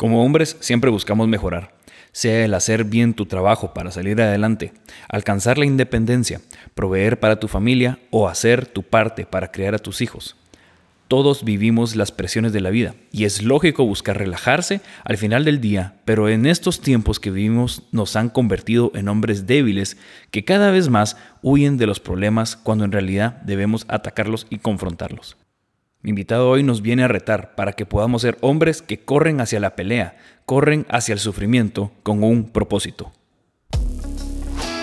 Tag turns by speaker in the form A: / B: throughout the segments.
A: Como hombres siempre buscamos mejorar, sea el hacer bien tu trabajo para salir adelante, alcanzar la independencia, proveer para tu familia o hacer tu parte para criar a tus hijos. Todos vivimos las presiones de la vida y es lógico buscar relajarse al final del día, pero en estos tiempos que vivimos nos han convertido en hombres débiles que cada vez más huyen de los problemas cuando en realidad debemos atacarlos y confrontarlos. Mi invitado hoy nos viene a retar para que podamos ser hombres que corren hacia la pelea, corren hacia el sufrimiento con un propósito.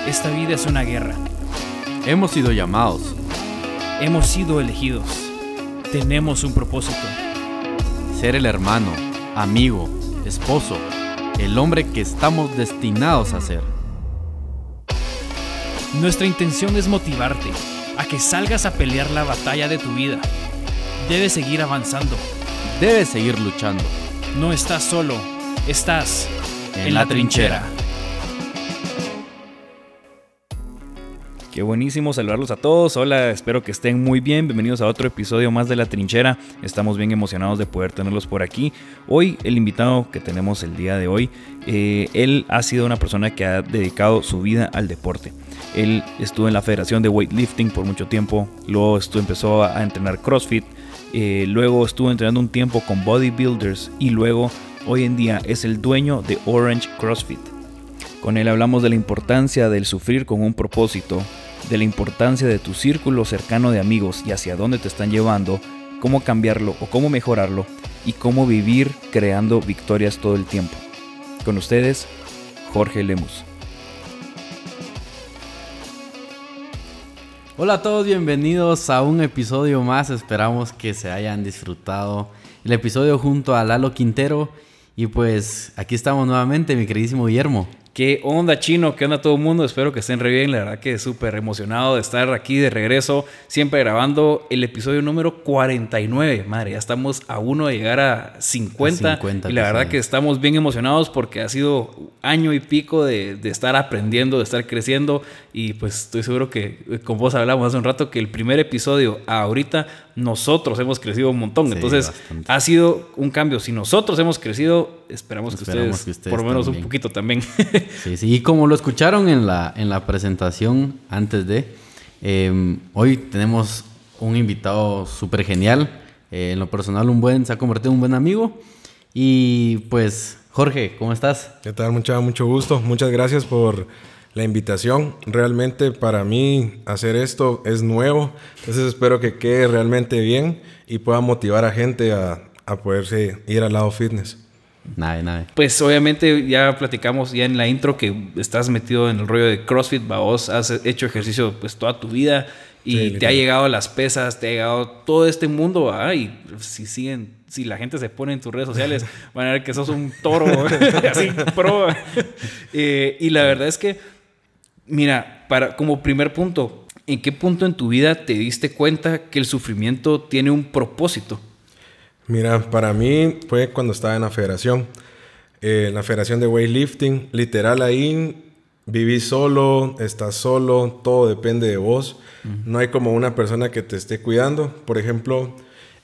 B: Esta vida es una guerra.
C: Hemos sido llamados.
B: Hemos sido elegidos tenemos un propósito.
C: Ser el hermano, amigo, esposo, el hombre que estamos destinados a ser.
B: Nuestra intención es motivarte a que salgas a pelear la batalla de tu vida. Debes seguir avanzando.
C: Debes seguir luchando.
B: No estás solo, estás en, la, trinchera.
A: Qué buenísimo saludarlos a todos. Hola, espero que estén muy bien. Bienvenidos a otro episodio más de La Trinchera. Estamos bien emocionados de poder tenerlos por aquí. Hoy, el invitado que tenemos el día de hoy, eh, él ha sido una persona que ha dedicado su vida al deporte. Él estuvo en la Federación de Weightlifting por mucho tiempo. Luego estuvo, empezó a entrenar CrossFit. Eh, luego estuvo entrenando un tiempo con bodybuilders. Y luego, hoy en día, es el dueño de Orange CrossFit. Con él hablamos de la importancia del sufrir con un propósito, de la importancia de tu círculo cercano de amigos y hacia dónde te están llevando, cómo cambiarlo o cómo mejorarlo y cómo vivir creando victorias todo el tiempo. Con ustedes, Jorge Lemus.
C: Hola a todos, bienvenidos a un episodio más. Esperamos que se hayan disfrutado el episodio junto a Lalo Quintero. Y pues aquí estamos nuevamente, mi queridísimo Guillermo.
A: ¿Qué onda, chino? ¿Qué onda todo el mundo? Espero que estén re bien. La verdad que súper emocionado de estar aquí de regreso, siempre grabando el episodio número 49. Madre, ya estamos a uno de llegar a 50. y la verdad que estamos bien emocionados porque ha sido año y pico de, de, estar aprendiendo, de estar creciendo. Y pues estoy seguro que con vos hablamos hace un rato que el primer episodio ahorita nosotros hemos crecido un montón. Entonces ha sido un cambio. Si nosotros hemos crecido, esperamos, que, ustedes, por lo menos un poquito también.
C: sí, sí. Y como lo escucharon en la, en la presentación antes de, em, hoy tenemos un invitado súper genial. Eh, en lo personal, un buen, se ha convertido en un buen amigo. Y pues, Jorge, ¿cómo estás?
D: ¿Qué tal? Mucho, mucho gusto. Muchas gracias por la invitación. Realmente para mí hacer esto es nuevo, entonces espero que quede realmente bien y pueda motivar a gente a, a poderse ir al lado fitness.
C: Nada, nada.
A: Pues obviamente ya platicamos ya en la intro que estás metido en el rollo de CrossFit, vos has hecho ejercicio pues toda tu vida y te ha llegado las pesas, te ha llegado todo este mundo, y si siguen, si la gente se pone en tus redes sociales, van a ver que sos un toro, así, pro. Eh, y la verdad es que Mira, para, como primer punto, ¿en qué punto en tu vida te diste cuenta que el sufrimiento tiene un propósito?
D: Mira, para mí fue cuando estaba en la federación, eh, en la federación de weightlifting, literal ahí viví solo, estás solo, todo depende de vos, no hay como una persona que te esté cuidando, por ejemplo,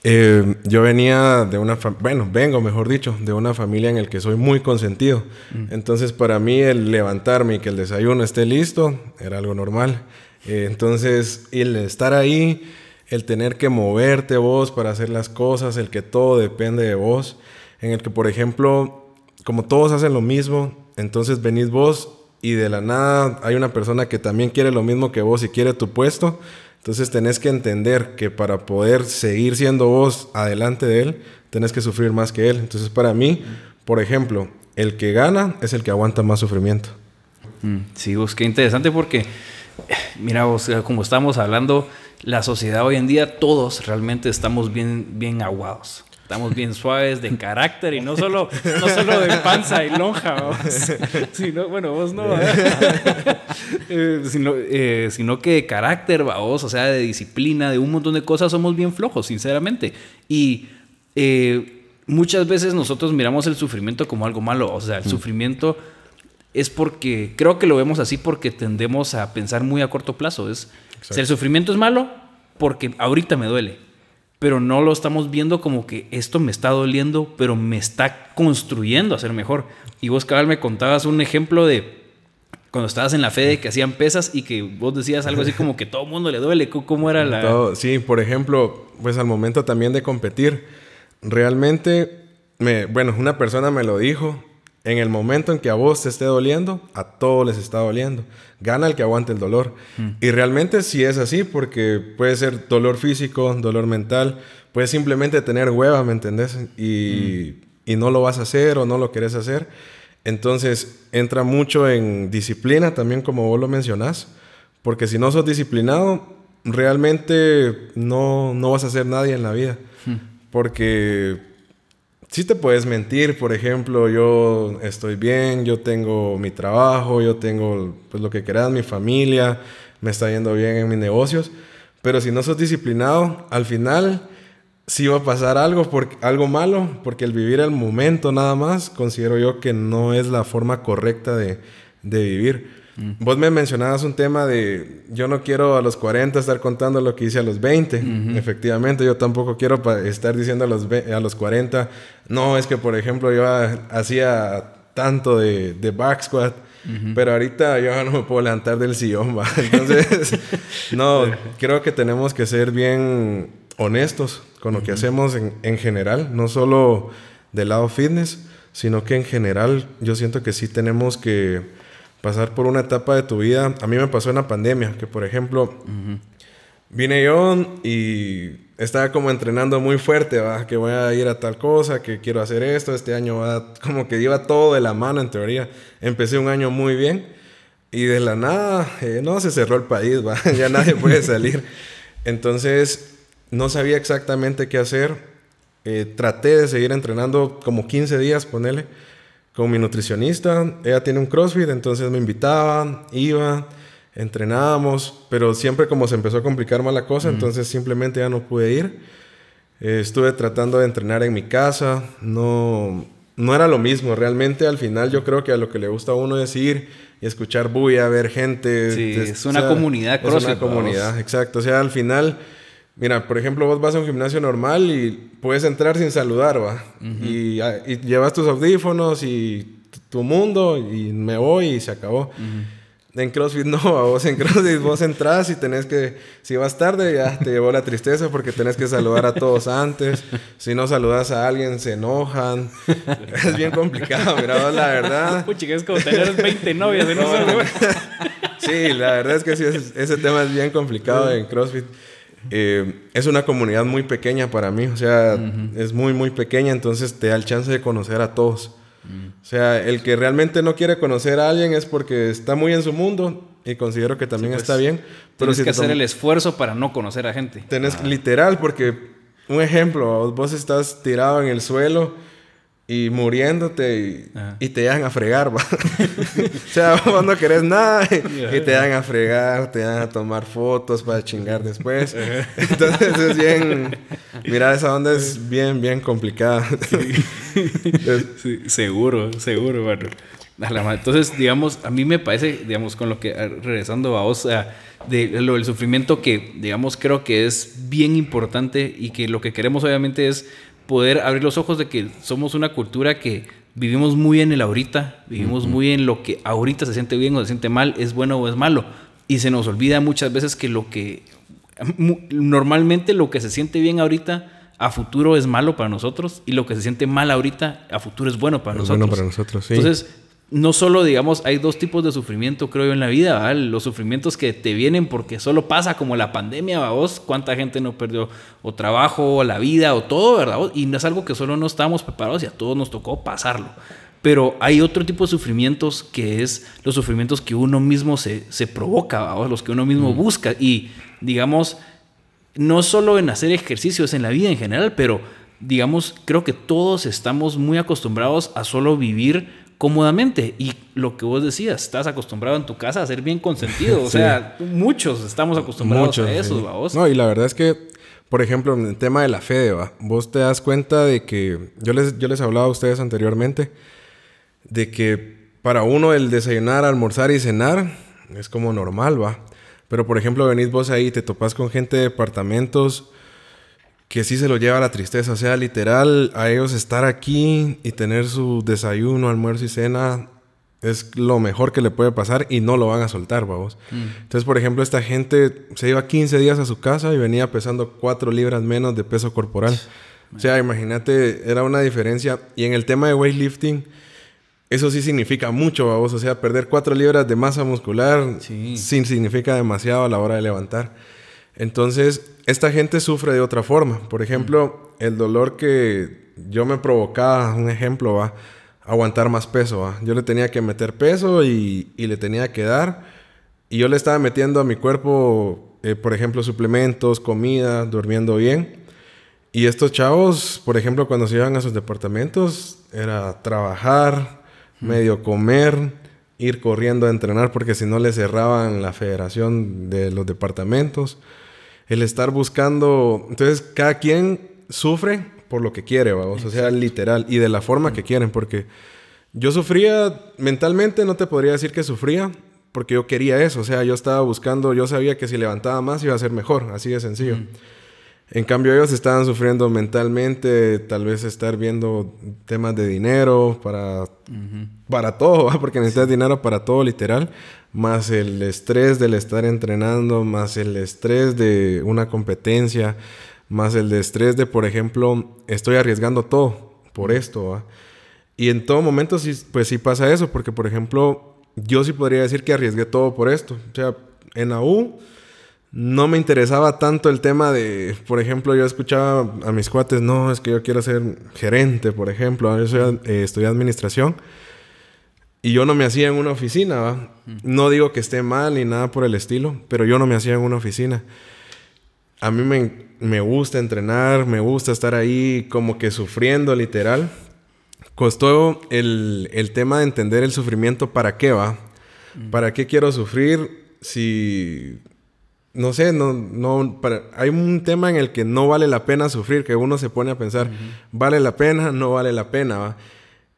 D: eh, yo venía de una, bueno, vengo, mejor dicho, de una familia en el que soy muy consentido. Mm. Entonces, para mí el levantarme y que el desayuno esté listo era algo normal. Eh, entonces, el estar ahí, el tener que moverte vos para hacer las cosas, el que todo depende de vos, en el que, por ejemplo, como todos hacen lo mismo, entonces venís vos y de la nada hay una persona que también quiere lo mismo que vos y quiere tu puesto. Entonces tenés que entender que para poder seguir siendo vos adelante de él, tenés que sufrir más que él. Entonces para mí, por ejemplo, el que gana es el que aguanta más sufrimiento.
A: Mm, sí, vos, qué interesante porque, mira vos, como estamos hablando, la sociedad hoy en día, todos realmente estamos bien, bien aguados. Estamos bien suaves de carácter y no solo, no solo de panza y lonja, Sino, bueno, vos no, eh, sino, eh, sino, que de carácter, vos, o sea, de disciplina, de un montón de cosas, somos bien flojos, sinceramente. Y eh, muchas veces nosotros miramos el sufrimiento como algo malo, o sea, el mm. sufrimiento es porque, creo que lo vemos así porque tendemos a pensar muy a corto plazo. Es, el sufrimiento es malo porque ahorita me duele pero no lo estamos viendo como que esto me está doliendo, pero me está construyendo a ser mejor. Y vos, cabal, me contabas un ejemplo de cuando estabas en la Fede que hacían pesas y que vos decías algo así como que todo el mundo le duele. ¿Cómo era la...?
D: sí, por ejemplo, pues al momento también de competir, realmente, me, bueno, una persona me lo dijo, en el momento en que a vos te esté doliendo, a todos les está doliendo. Gana el que aguante el dolor. Mm. Y realmente sí es así, porque puede ser dolor físico, dolor mental, puede simplemente tener hueva, ¿me entendés? Y, mm. y no lo vas a hacer o no lo querés hacer. Entonces entra mucho en disciplina también como vos lo mencionás, porque si no sos disciplinado, realmente no, no vas a ser nadie en la vida. Hmm. Porque si te puedes mentir, por ejemplo, yo estoy bien, yo tengo mi trabajo, yo tengo pues, lo que quieras, mi familia, me está yendo bien en mis negocios, pero si no sos disciplinado, al final si va a pasar algo, algo malo, porque el vivir el momento nada más, considero yo que no es la forma correcta de, vivir. Mm. Vos me mencionabas un tema de yo no quiero a los 40 estar contando lo que hice a los 20. Efectivamente, yo tampoco quiero estar diciendo a los, a los 40, no, es que por ejemplo yo hacía tanto de, de back squat. Pero ahorita yo no me puedo levantar del sillón, ¿va? Entonces, no, creo que tenemos que ser bien honestos con lo que hacemos en, general, no solo del lado fitness, sino que en general yo siento que sí tenemos que pasar por una etapa de tu vida. A mí me pasó en la pandemia, que por ejemplo, vine yo y estaba como entrenando muy fuerte, ¿va? que voy a ir a tal cosa, que quiero hacer esto, este año va, como que iba todo de la mano en teoría. Empecé un año muy bien y de la nada, eh, no, se cerró el país, ¿va? ya nadie puede salir. Entonces, no sabía exactamente qué hacer. Eh, traté de seguir entrenando como 15 días, ponele, con mi nutricionista. Ella tiene un CrossFit, entonces me invitaba, iba, entrenábamos, pero siempre como se empezó a complicar más la cosa, entonces simplemente ya no pude ir. Eh, estuve tratando de entrenar en mi casa, no, no era lo mismo. Realmente al final yo creo que a lo que le gusta a uno es ir y escuchar bulla, ver gente.
A: Sí, es una comunidad CrossFit.
D: Es una comunidad, exacto. O sea, al final Mira, por ejemplo, vos vas a un gimnasio normal y puedes entrar sin saludar, ¿va? y, llevas tus audífonos y tu mundo y me voy y se acabó. En CrossFit no, vos en CrossFit vos entras y tenés que, si vas tarde ya te llevó la tristeza porque tenés que saludar a todos antes. Si no saludas a alguien se enojan. Es bien complicado, mira, la verdad.
A: Uy, es como tener 20 novias de no,
D: Sí, la verdad es que sí, ese tema es bien complicado en CrossFit. Eh, es una comunidad muy pequeña para mí, o sea, es muy, muy pequeña, entonces te da el chance de conocer a todos. O sea, el que realmente no quiere conocer a alguien es porque está muy en su mundo y considero que también está pues, bien.
A: Pero tienes que hacer el esfuerzo para no conocer a gente.
D: Tenés literal, porque un ejemplo, vos estás tirado en el suelo y muriéndote y, te dan a fregar, ¿va? o sea, vos no querés nada y, te dan a fregar, te dan a tomar fotos para chingar después. Entonces es bien, mira, esa onda es bien, bien complicada.
A: sí, seguro, seguro, bueno. Entonces, digamos, a mí me parece, digamos, con lo que, regresando a vos, de lo del sufrimiento que, digamos, creo que es bien importante y que lo que queremos obviamente es poder abrir los ojos de que somos una cultura que vivimos muy en el ahorita, vivimos muy en lo que ahorita se siente bien o se siente mal, es bueno o es malo. Y se nos olvida muchas veces que lo que normalmente lo que se siente bien ahorita a futuro es malo para nosotros y lo que se siente mal ahorita a futuro es bueno para nosotros.
D: Bueno para nosotros, sí.
A: Entonces, no solo, digamos, hay dos tipos de sufrimiento, creo yo, en la vida. Los sufrimientos que te vienen porque solo pasa como la pandemia, vos, cuánta gente no perdió o trabajo, o la vida, o todo, ¿verdad? Y no es algo que solo no estábamos preparados y a todos nos tocó pasarlo. Pero hay otro tipo de sufrimientos que es los sufrimientos que uno mismo se, se provoca, los que uno mismo busca. Y, digamos, no solo en hacer ejercicios en la vida en general, pero, digamos, creo que todos estamos muy acostumbrados a solo vivir cómodamente. Y lo que vos decías, estás acostumbrado en tu casa a ser bien consentido. O sea, muchos estamos acostumbrados a eso,
D: No, y la verdad es que, por ejemplo, en el tema de la fe, vos te das cuenta de que, yo les, yo les hablaba a ustedes anteriormente, de que para uno el desayunar, almorzar y cenar es como normal, va. Pero por ejemplo, venís vos ahí, te topas con gente de departamentos que sí se lo lleva la tristeza. O sea, literal, a ellos estar aquí y tener su desayuno, almuerzo y cena es lo mejor que le puede pasar y no lo van a soltar, vamos. Entonces, por ejemplo, esta gente se iba 15 días a su casa y venía pesando 4 libras menos de peso corporal. O sea, imagínate, era una diferencia. Y en el tema de weightlifting, eso sí significa mucho, vamos. O sea, perder 4 libras de masa muscular sí. significa demasiado a la hora de levantar. Entonces, esta gente sufre de otra forma. Por ejemplo, el dolor que yo me provocaba, un ejemplo, va aguantar más peso. Yo le tenía que meter peso y, le tenía que dar. Y yo le estaba metiendo a mi cuerpo, eh, por ejemplo, suplementos, comida, durmiendo bien. Y estos chavos, por ejemplo, cuando se iban a sus departamentos, era trabajar, medio comer, ir corriendo a entrenar porque si no le cerraban la federación de los departamentos. El estar buscando, entonces cada quien sufre por lo que quiere, vamos, o sea, literal, y de la forma que quieren, porque yo sufría mentalmente, no te podría decir que sufría, porque yo quería eso, o sea, yo estaba buscando, yo sabía que si levantaba más iba a ser mejor, así de sencillo. En cambio, ellos estaban sufriendo mentalmente, tal vez estar viendo temas de dinero para, para todo, porque necesitas dinero para todo, literal. Más el estrés del estar entrenando, más el estrés de una competencia, más el de estrés de, por ejemplo, estoy arriesgando todo por esto. Y en todo momento sí, pues sí pasa eso, porque por ejemplo, yo sí podría decir que arriesgué todo por esto. O sea, en la U no me interesaba tanto el tema de, por ejemplo, yo escuchaba a mis cuates, no, es que yo quiero ser gerente, por ejemplo, yo soy, eh, estudié administración. Y yo no me hacía en una oficina, ¿va? No digo que esté mal ni nada por el estilo, pero yo no me hacía en una oficina a mí me, gusta entrenar, me gusta estar ahí como que sufriendo literal. Costó el, tema de entender el sufrimiento para qué va. Mm. ¿Para qué quiero sufrir si... No sé, no, no, hay un tema en el que no vale la pena sufrir, que uno se pone a pensar, ¿vale la pena? No vale la pena, ¿va?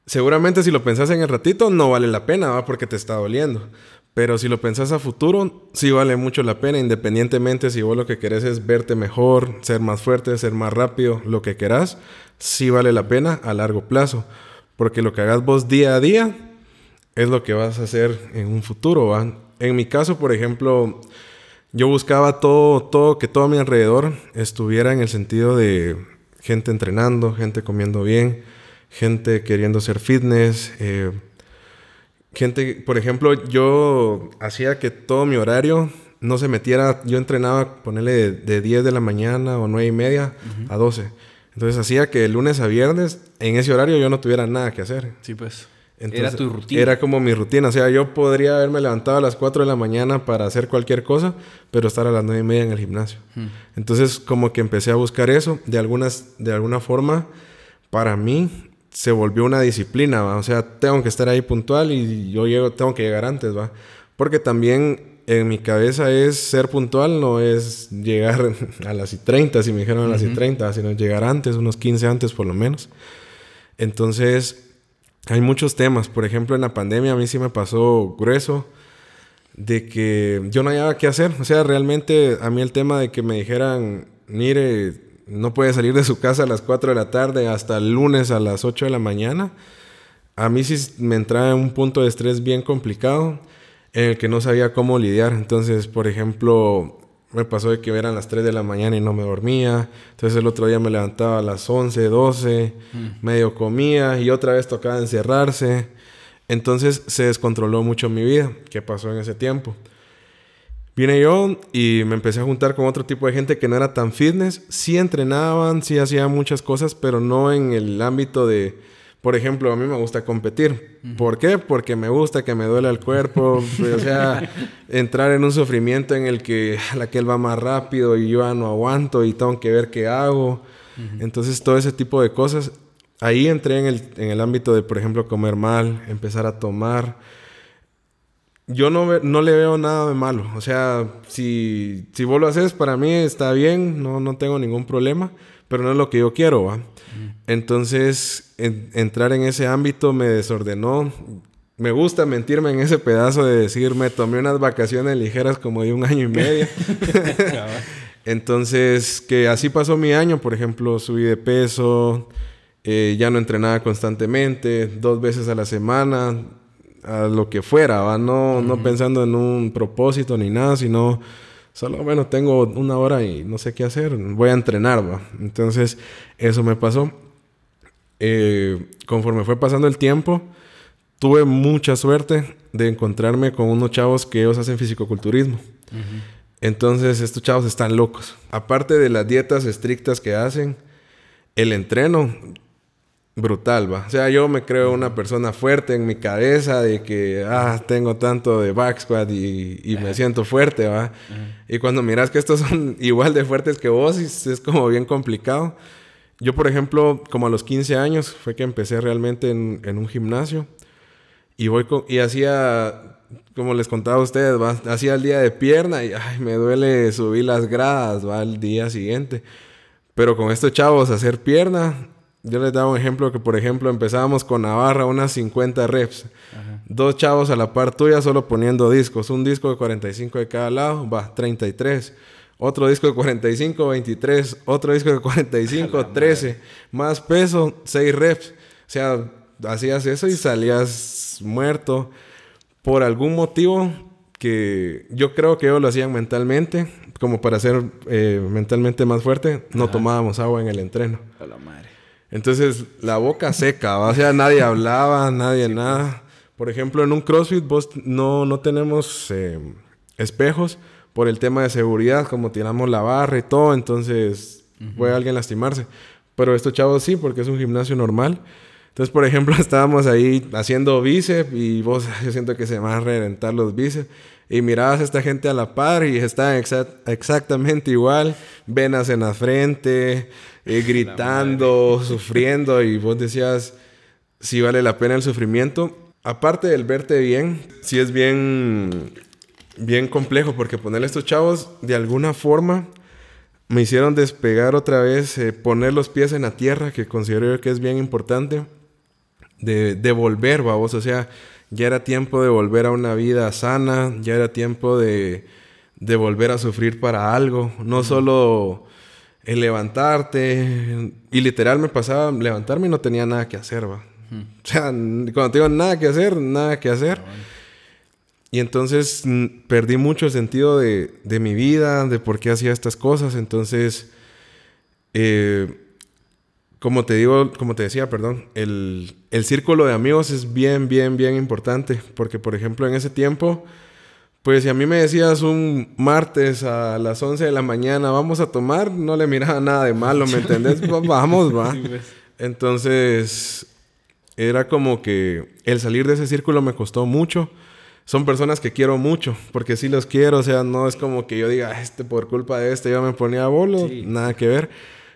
D: Seguramente si lo pensás en el ratito, no vale la pena, ¿va? Porque te está doliendo. Pero si lo pensás a futuro, sí vale mucho la pena, independientemente si vos lo que querés es verte mejor, ser más fuerte, ser más rápido, lo que querás, sí vale la pena a largo plazo. Porque lo que hagas vos día a día es lo que vas a hacer en un futuro. ¿va? En mi caso, por ejemplo, yo buscaba todo, todo, que todo a mi alrededor estuviera en el sentido de gente entrenando, gente comiendo bien, gente queriendo ser fitness. Eh, gente, por ejemplo, yo hacía que todo mi horario no se metiera, yo entrenaba, ponerle de, 10 de la mañana o 9 y media a 12. Entonces hacía que de lunes a viernes, en ese horario yo no tuviera nada que hacer.
A: Sí, pues. era tu rutina.
D: Era como mi rutina. O sea, yo podría haberme levantado a las 4 de la mañana para hacer cualquier cosa, pero estar a las 9 y media en el gimnasio. Entonces, como que empecé a buscar eso. De, algunas, de alguna forma, para mí, se volvió una disciplina, ¿va? O sea, tengo que estar ahí puntual y yo llego, tengo que llegar antes, ¿va? Porque también en mi cabeza es ser puntual, no es llegar a las y 30, si me dijeron a las y 30, sino llegar antes, unos 15 antes por lo menos. Entonces, hay muchos temas. Por ejemplo, en la pandemia a mí sí me pasó grueso de que yo no había qué hacer. O sea, realmente a mí el tema de que me dijeran, mire, no puede salir de su casa a las 4 de la tarde hasta el lunes a las 8 de la mañana, a mí sí me entraba un punto de estrés bien complicado en el que no sabía cómo lidiar. Entonces, por ejemplo, me pasó de que eran las 3 de la mañana y no me dormía. Entonces el otro día me levantaba a las 11, 12, mm. medio comía y otra vez tocaba encerrarse. Entonces se descontroló mucho mi vida. ¿Qué pasó en ese tiempo? Vine yo y me empecé a juntar con otro tipo de gente que no era tan fitness. Sí entrenaban, sí hacían muchas cosas, pero no en el ámbito de, por ejemplo, a mí me gusta competir. ¿Por qué? Porque me gusta que me duele el cuerpo. o sea, entrar en un sufrimiento en el que la que él va más rápido y yo ya no aguanto y tengo que ver qué hago. Entonces, todo ese tipo de cosas. Ahí entré en el, en el ámbito de, por ejemplo, comer mal, empezar a tomar yo no, no le veo nada de malo. O sea, si, si vos lo haces, para mí está bien, no, no tengo ningún problema, pero no es lo que yo quiero, ¿va? Entonces, entrar en ese ámbito me desordenó. Me gusta mentirme en ese pedazo de decir, me tomé unas vacaciones ligeras como de un año y medio. Entonces, que así pasó mi año, por ejemplo, subí de peso, eh, ya no entrenaba constantemente, dos veces a la semana, a lo que fuera, ¿va? No, no pensando en un propósito ni nada, sino solo, bueno, tengo una hora y no sé qué hacer, voy a entrenar, ¿va? Entonces, eso me pasó. Eh, conforme fue pasando el tiempo, tuve mucha suerte de encontrarme con unos chavos que ellos hacen fisicoculturismo. Entonces, estos chavos están locos. Aparte de las dietas estrictas que hacen, el entreno brutal, va. O sea, yo me creo una persona fuerte en mi cabeza de que, ah, tengo tanto de back squat y, me siento fuerte, va. Y cuando miras que estos son igual de fuertes que vos, es como bien complicado. Yo, por ejemplo, como a los 15 años fue que empecé realmente en, un gimnasio y voy y hacía, como les contaba a ustedes, ¿va? hacía el día de pierna y ay, me duele subir las gradas, va, el día siguiente. Pero con estos chavos hacer pierna, yo les daba un ejemplo que, por ejemplo, empezábamos con Navarra unas 50 reps. Dos chavos a la par tuya solo poniendo discos. Un disco de 45 de cada lado, va, 33. Otro disco de 45, 23. Otro disco de 45, 13. Más peso, 6 reps. O sea, hacías eso y salías muerto. Por algún motivo que yo creo que ellos lo hacían mentalmente, como para ser eh, mentalmente más fuerte, no tomábamos agua en el entreno.
A: A la madre.
D: Entonces, la boca seca, o sea, nadie hablaba, nadie nada. Por ejemplo, en un CrossFit vos no, no tenemos eh, espejos por el tema de seguridad, como tiramos la barra y todo, entonces puede alguien lastimarse. Pero estos chavos sí, porque es un gimnasio normal. Entonces, por ejemplo, estábamos ahí haciendo bíceps y vos, yo siento que se van a reventar los bíceps. Y mirabas a esta gente a la par y estaban exactamente igual, venas en la frente, eh, gritando, sufriendo, y vos decías, si vale la pena el sufrimiento. Aparte del verte bien, sí es bien, bien complejo, porque ponerle a estos chavos, de alguna forma, me hicieron despegar otra vez, eh, poner los pies en la tierra, que considero que es bien importante, de, de volver, vamos, o sea ya era tiempo de volver a una vida sana, ya era tiempo de, volver a sufrir para algo, no solo el levantarte, y literal me pasaba levantarme y no tenía nada que hacer, va. O sea, cuando tengo nada que hacer, nada que hacer. Y entonces perdí mucho el sentido de, de, mi vida, de por qué hacía estas cosas. Entonces, eh, como te digo, como te decía, perdón, el, círculo de amigos es bien, bien, bien importante. Porque, por ejemplo, en ese tiempo, pues si a mí me decías un martes a las 11 de la mañana, vamos a tomar, no le miraba nada de malo, ¿me entendés? vamos, va. Pues. Entonces, era como que el salir de ese círculo me costó mucho. Son personas que quiero mucho, porque sí los quiero, o sea, no es como que yo diga, este por culpa de este yo me ponía a bolo, nada que ver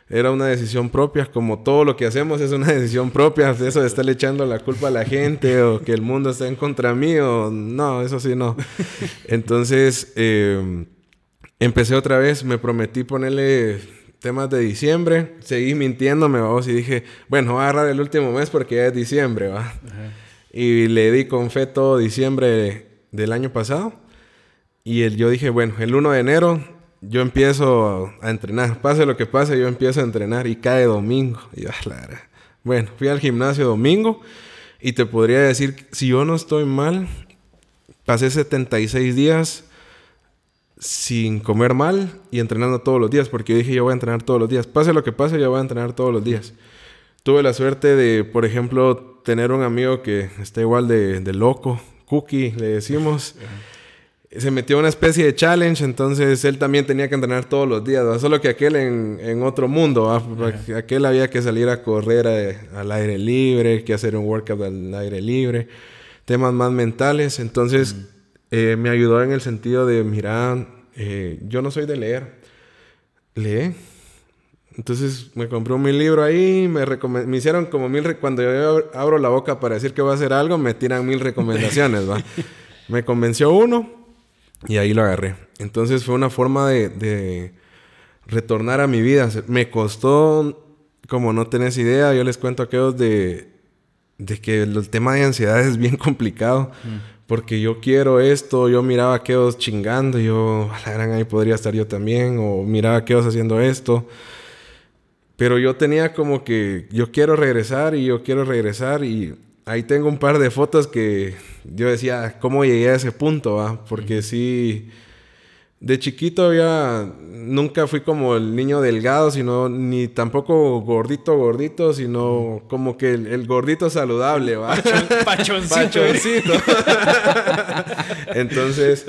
D: era una decisión propia, como todo lo que hacemos es una decisión propia, eso de estarle echando la culpa a la gente o que el mundo está en contra mío, no, eso sí no. Entonces, eh, empecé otra vez, me prometí ponerle temas de diciembre, seguí mintiéndome, vamos, y dije, bueno, voy a agarrar el último mes porque ya es diciembre, va. Y le di con fe todo diciembre del año pasado. Y el, yo dije, bueno, el 1 de enero yo empiezo a entrenar. Pase lo que pase, yo empiezo a entrenar y cae domingo. Y ah, Bueno, fui al gimnasio domingo y te podría decir, si yo no estoy mal, pasé 76 días sin comer mal y entrenando todos los días, porque yo dije, yo voy a entrenar todos los días. Pase lo que pase, yo voy a entrenar todos los días. Tuve la suerte de, por ejemplo, tener un amigo que está igual de, de loco, Cookie, le decimos se metió una especie de challenge, entonces él también tenía que entrenar todos los días, solo que aquel en, otro mundo, aquel había que salir a correr al aire libre, que hacer un workout al aire libre, temas más mentales, entonces eh, me ayudó en el sentido de, mira, eh, yo no soy de leer, lee. Entonces me compré un mil libro ahí, me, me hicieron como mil... Cuando yo abro la boca para decir que voy a hacer algo, me tiran mil recomendaciones, ¿va? me convenció uno, y ahí lo agarré. Entonces fue una forma de, retornar a mi vida. Me costó, como no tenés idea, yo les cuento a aquellos de, de que el tema de ansiedad es bien complicado. Mm. porque yo quiero esto, yo miraba a aquellos chingando, yo, a la gran ahí podría estar yo también, o miraba a aquellos haciendo esto. Pero yo tenía como que yo quiero regresar y yo quiero regresar y ahí tengo un par de fotos que yo decía, ¿cómo llegué a ese punto? Va? Porque sí, de chiquito había, nunca fui como el niño delgado, sino ni tampoco gordito, gordito, sino como que el, gordito saludable, ¿va?
A: pachoncito.
D: Pachoncito. Entonces,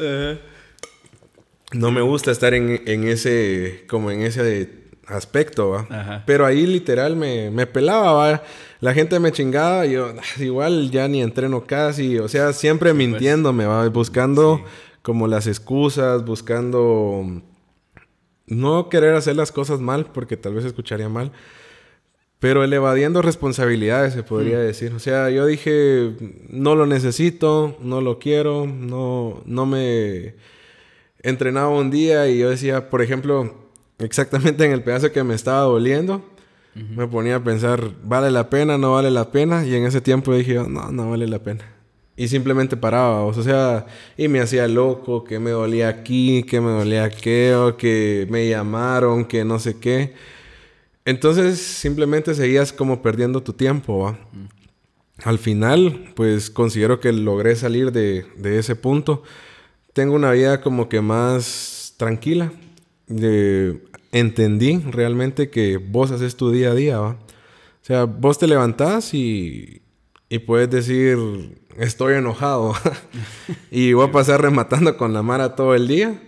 D: no me gusta estar en, en ese, como en ese aspecto, ¿va? Pero ahí literal me, me pelaba, ¿va? La gente me chingaba y yo, ah, igual ya ni entreno casi, o sea, siempre pues. mintiéndome, ¿va? Buscando como las excusas, buscando no querer hacer las cosas mal, porque tal vez escucharía mal, pero el evadiendo responsabilidades, se podría mm. decir. O sea, yo dije, no lo necesito, no lo quiero, no, no me entrenaba un día y yo decía, por ejemplo, exactamente en el pedazo que me estaba doliendo, me ponía a pensar, ¿vale la pena? ¿No vale la pena? Y en ese tiempo dije, no, no vale la pena. Y simplemente paraba, o sea, y me hacía loco, que me dolía aquí, que me dolía aquello, que me llamaron, que no sé qué. Entonces simplemente seguías como perdiendo tu tiempo, ¿va? Al final, pues considero que logré salir de, de ese punto. Tengo una vida como que más tranquila. De, entendí realmente que vos haces tu día a día, ¿va? O sea, vos te levantás y, y puedes decir, estoy enojado y voy a pasar rematando con la Mara todo el día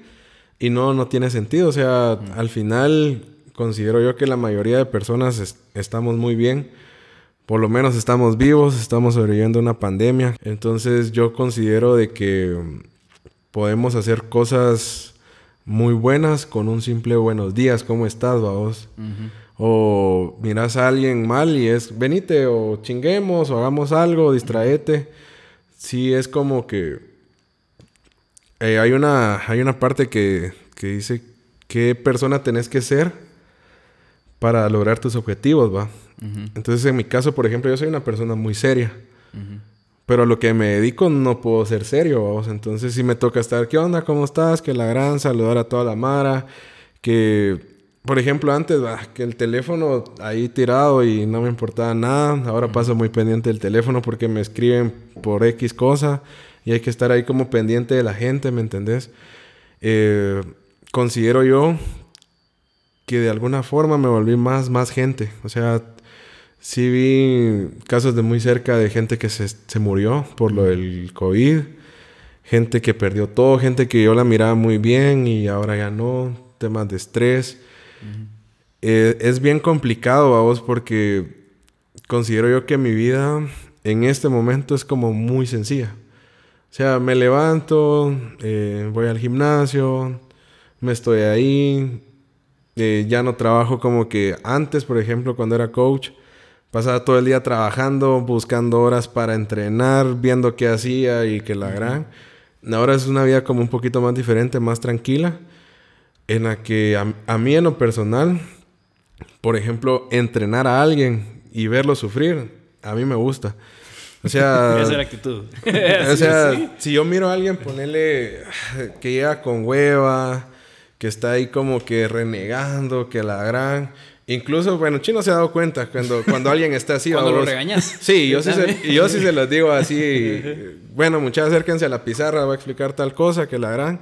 D: y no, no tiene sentido. O sea, al final considero yo que la mayoría de personas estamos muy bien. Por lo menos estamos vivos, estamos sobreviviendo una pandemia. Entonces yo considero de que podemos hacer cosas muy buenas con un simple buenos días, ¿cómo estás, vos? O miras a alguien mal y es, venite o chinguemos o hagamos algo, distraete. Sí, es como que eh, hay, una, hay una parte que, que, dice qué persona tenés que ser para lograr tus objetivos, ¿va? Entonces, en mi caso, por ejemplo, yo soy una persona muy seria. Pero a lo que me dedico no puedo ser serio, vamos. Entonces sí me toca estar, ¿qué onda? ¿Cómo estás? Que la gran, saludar a toda la mara. Que, por ejemplo, antes, que el teléfono ahí tirado y no me importaba nada. Ahora paso muy pendiente del teléfono porque me escriben por X cosa. Y hay que estar ahí como pendiente de la gente, ¿me entendés? Eh, considero yo que de alguna forma me volví más, más gente. O sea, Sí vi casos de muy cerca de gente que se, murió por lo del COVID, gente que perdió todo, gente que yo la miraba muy bien y ahora ya no, temas de estrés. Eh, es bien complicado a vos porque considero yo que mi vida en este momento es como muy sencilla. O sea, me levanto, eh, voy al gimnasio, me estoy ahí, eh, ya no trabajo como que antes, por ejemplo, cuando era coach Pasaba todo el día trabajando, buscando horas para entrenar, viendo qué hacía y que la gran. Ahora es una vida como un poquito más diferente, más tranquila, en la que a, mí en lo personal, por ejemplo, entrenar a alguien y verlo sufrir, a mí me gusta. O sea,
A: esa actitud.
D: o sea, si yo miro a alguien, ponerle que llega con hueva, que está ahí como que renegando, que la gran Incluso, bueno, Chino se ha dado cuenta cuando, cuando alguien está así.
A: cuando lo regañas.
D: Sí, yo, sí se, yo sí se los digo así. bueno, muchachos, acérquense a la pizarra, voy a explicar tal cosa que la harán.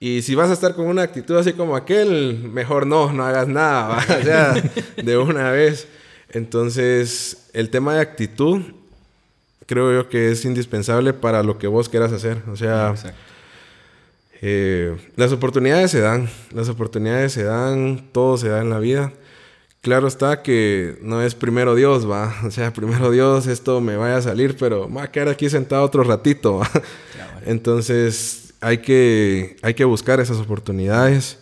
D: Y si vas a estar con una actitud así como aquel, mejor no, no hagas nada, o sea, de una vez. Entonces, el tema de actitud creo yo que es indispensable para lo que vos quieras hacer. O sea, eh, las oportunidades se dan, las oportunidades se dan, todo se da en la vida. Claro está que no es primero Dios, va. O sea, primero Dios, esto me vaya a salir, pero va a quedar aquí sentado otro ratito. Entonces, hay que, hay que buscar esas oportunidades.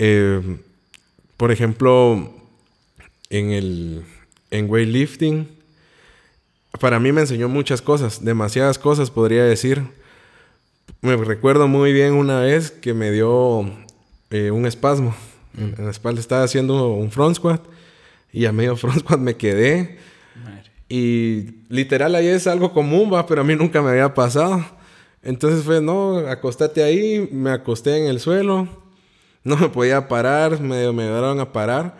D: Eh, por ejemplo, en el en weightlifting, para mí me enseñó muchas cosas, demasiadas cosas podría decir. Me recuerdo muy bien una vez que me dio eh, un espasmo en, la espalda. Estaba haciendo un front squat y a medio front squat me quedé. Y literal ahí es algo común, va, pero a mí nunca me había pasado. Entonces fue, no, acostate ahí, me acosté en el suelo, no me podía parar, me, me ayudaron a parar,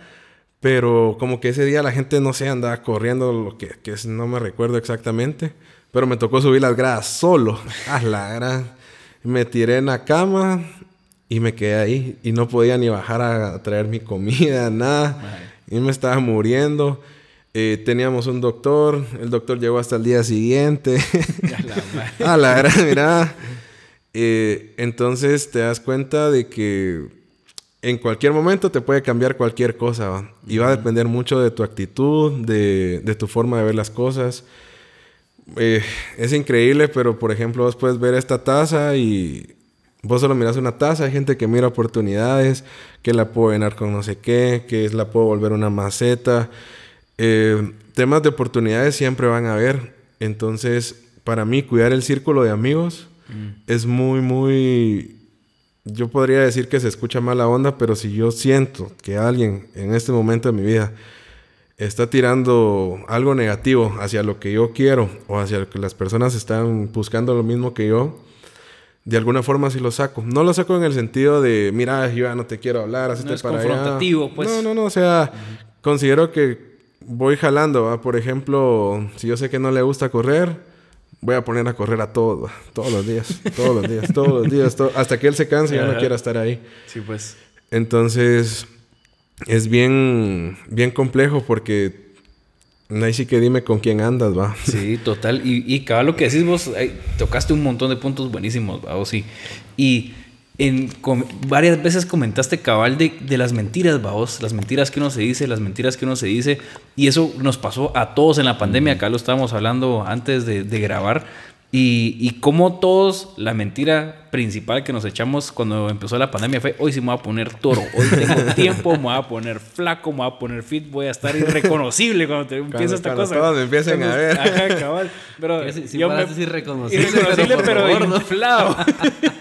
D: pero como que ese día la gente, no sé, andaba corriendo, lo que, que es- no me recuerdo exactamente, pero me tocó subir las gradas solo, a la gran. Me tiré en la cama y me quedé ahí y no podía ni bajar a traer mi comida, nada, y me estaba muriendo. Eh, teníamos un doctor, el doctor llegó hasta el día siguiente. A la gran, mira. Eh, entonces te das cuenta de que en cualquier momento te puede cambiar cualquier cosa. ¿va? Y va a depender mucho de tu actitud, de, de tu forma de ver las cosas. Eh, es increíble, pero por ejemplo, vos puedes ver esta taza y vos solo miras una taza. Hay gente que mira oportunidades, que la puedo llenar con no sé qué, que la puedo volver una maceta. Eh, temas de oportunidades siempre van a haber. Entonces, para mí, cuidar el círculo de amigos es muy, muy... Yo podría decir que se escucha mala onda, pero si yo siento que alguien en este momento de mi vida está tirando algo negativo hacia lo que yo quiero o hacia lo que las personas están buscando lo mismo que yo, de alguna forma sí lo saco. No lo saco en el sentido de, mira, yo ya no te quiero hablar, hazte
A: No es
D: para allá.
A: confrontativo, pues.
D: No, no, no, o sea, considero que voy jalando, ¿va? por ejemplo, si yo sé que no le gusta correr, voy a poner a correr a todos, ¿va? todos los días, todos los días, todos los días, hasta que él se canse y ya no quiera estar ahí.
A: Sí, pues.
D: Entonces, es bien, bien complejo porque ahí sí que dime con quién andas, va.
A: Sí, total. Y, y cabal, lo que decís vos, ay, tocaste un montón de puntos buenísimos, ¿va? O sí. Y en, varias veces comentaste cabal de, de las mentiras, ¿va? vos? Las mentiras que uno se dice, las mentiras que uno se dice. Y eso nos pasó a todos en la pandemia. Acá lo estábamos hablando antes de, de grabar. Y, y como todos, la mentira principal que nos echamos cuando empezó la pandemia fue, hoy sí me voy a poner toro, hoy tengo tiempo, me voy a poner flaco, me voy a poner fit, voy a estar irreconocible cuando te empieza esta
D: cuando
A: cosa.
D: todos me empiecen a ver.
A: Ajá, cabal. Pero
C: si- si
A: yo me...
C: irreconocible,
A: irreconocible,
C: pero
A: pero,
C: favor, ¿no?
A: inflado.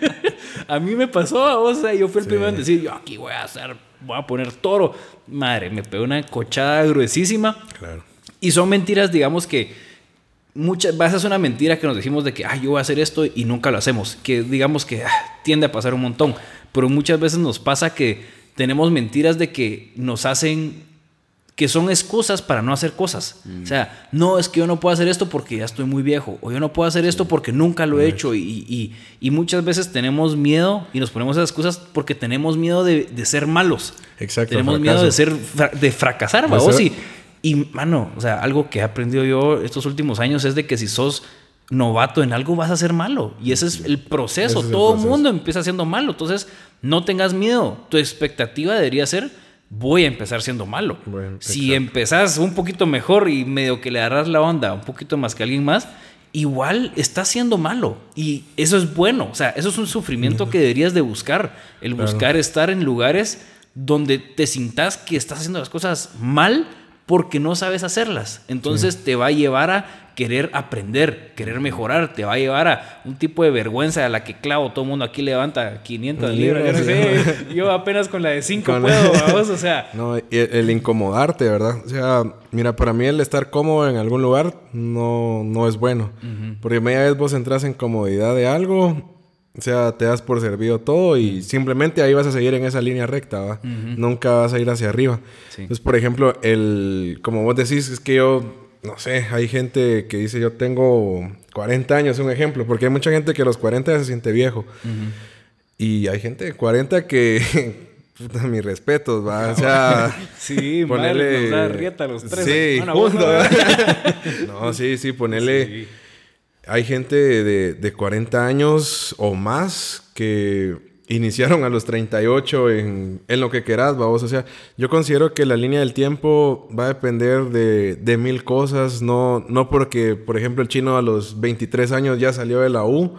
A: a mí me pasó, o sea, yo fui el primero en decir, yo aquí voy a hacer, voy a poner toro. Madre, me pegó una cochada gruesísima.
D: Claro.
A: Y son mentiras, digamos que muchas veces es una mentira que nos decimos de que, ay, yo voy a hacer esto y nunca lo hacemos. Que digamos que ah, tiende a pasar un montón. Pero muchas veces nos pasa que tenemos mentiras de que nos hacen, que son excusas para no hacer cosas. O sea, no es que yo no puedo hacer esto porque ya estoy muy viejo. O yo no puedo hacer esto porque nunca lo he hecho. Y, y- y muchas veces tenemos miedo y nos ponemos esas excusas porque tenemos miedo de, de ser malos.
D: Exacto,
A: Tenemos
D: fracaso.
A: miedo de ser de fracasar, vamos.
D: ser-
A: Y, mano, o sea, algo que he aprendido yo estos últimos años es de que si sos novato en algo vas a ser malo. Y ese es el proceso.
D: Es
A: Todo el
D: proceso.
A: mundo empieza siendo malo. Entonces, no tengas miedo. Tu expectativa debería ser, voy a empezar siendo malo. Si empezás un poquito mejor y medio que le agarras la onda un poquito más que alguien más, igual estás siendo malo. Y eso es bueno. O sea, eso es un sufrimiento que deberías de buscar. El buscar estar en lugares donde te sintas que estás haciendo las cosas mal porque no sabes hacerlas. Entonces te va a llevar a querer aprender, querer mejorar, te va a llevar a un tipo de vergüenza a la que clavo, todo el mundo aquí levanta 500 libras, yo no
D: Libras,
A: sé, yo apenas con la de 5
D: Con-
A: puedo, vamos, o sea,
D: No, y el, el incomodarte, ¿verdad? O sea, mira, para mí el estar cómodo en algún lugar no, no es bueno. Porque media vez vos entras en comodidad de algo, o sea, te das por servido todo y simplemente ahí vas a seguir en esa línea recta, ¿va? Nunca vas a ir hacia arriba.
A: Sí.
D: Entonces, por ejemplo, el, como vos decís, es que yo, no sé, hay gente que dice yo tengo 40 años, un ejemplo, porque hay mucha gente que a los 40 se siente viejo. Y hay gente de 40 que... Puta, mis respetos, va. O sea...
A: sí,
D: ponerle...
A: rieta a los tres.
D: Sí,
A: no,
D: no, sí, sí, ponerle... Hay gente de, de 40 años o más que iniciaron a los 38 en, en lo que querás, vamos. O sea, yo considero que la línea del tiempo va a depender de, de mil cosas. No, no porque, por ejemplo, el chino a los 23 años ya salió de la U,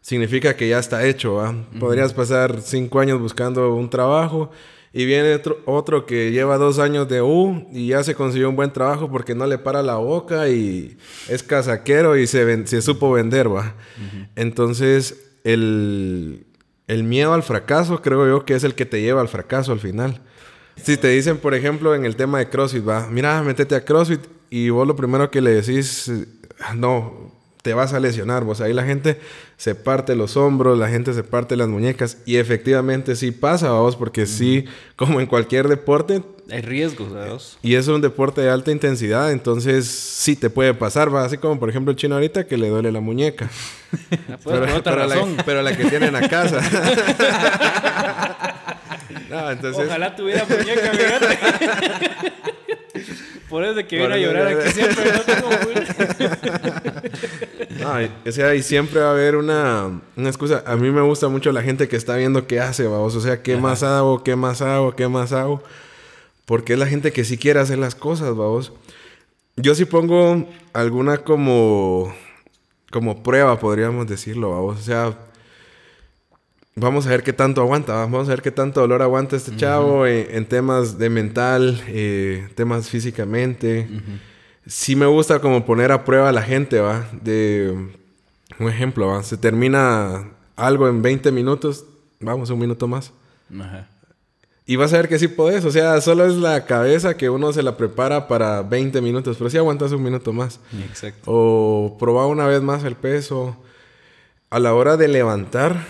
D: significa que ya está hecho, ¿va? Podrías pasar cinco años buscando un trabajo y viene otro, otro que lleva dos años de U y ya se consiguió un buen trabajo porque no le para la boca y es casaquero y se, ven- se supo vender, ¿va? Entonces, el, el miedo al fracaso creo yo que es el que te lleva al fracaso al final. Si te dicen, por ejemplo, en el tema de CrossFit, va, mira, métete a CrossFit y vos lo primero que le decís, eh, no, te vas a lesionar, vos. Ahí la gente se parte los hombros, la gente se parte las muñecas y efectivamente sí pasa, vos, porque sí, como en cualquier deporte,
A: Hay riesgos, ¿sabes?
D: y es un deporte de alta intensidad, entonces sí te puede pasar, va. Así como por ejemplo el chino ahorita que le duele la muñeca.
A: Pues, por otra
D: pero
A: razón.
D: La, pero la que tienen a casa. no, entonces.
A: Ojalá tuviera muñeca. Por eso de que viene a llorar aquí siempre. No tengo
D: o sea, y siempre va a haber una, una excusa. A mí me gusta mucho la gente que está viendo qué hace, vamos. O sea, qué más hago, qué más hago, qué más hago. Porque es la gente que sí quiere hacer las cosas, vamos. Yo sí pongo alguna como, como prueba, podríamos decirlo, vamos. O sea, vamos a ver qué tanto aguanta, ¿va? vamos a ver qué tanto dolor aguanta este chavo en, en temas de mental, eh, temas físicamente. Sí me gusta como poner a prueba a la gente, ¿va? De un ejemplo, ¿va? Se termina algo en 20 minutos, vamos, un minuto más.
A: Ajá.
D: Y vas a ver que sí podés, o sea, solo es la cabeza que uno se la prepara para 20 minutos, pero sí aguantas un minuto más.
A: Exacto.
D: O probar una vez más el peso. A la hora de levantar,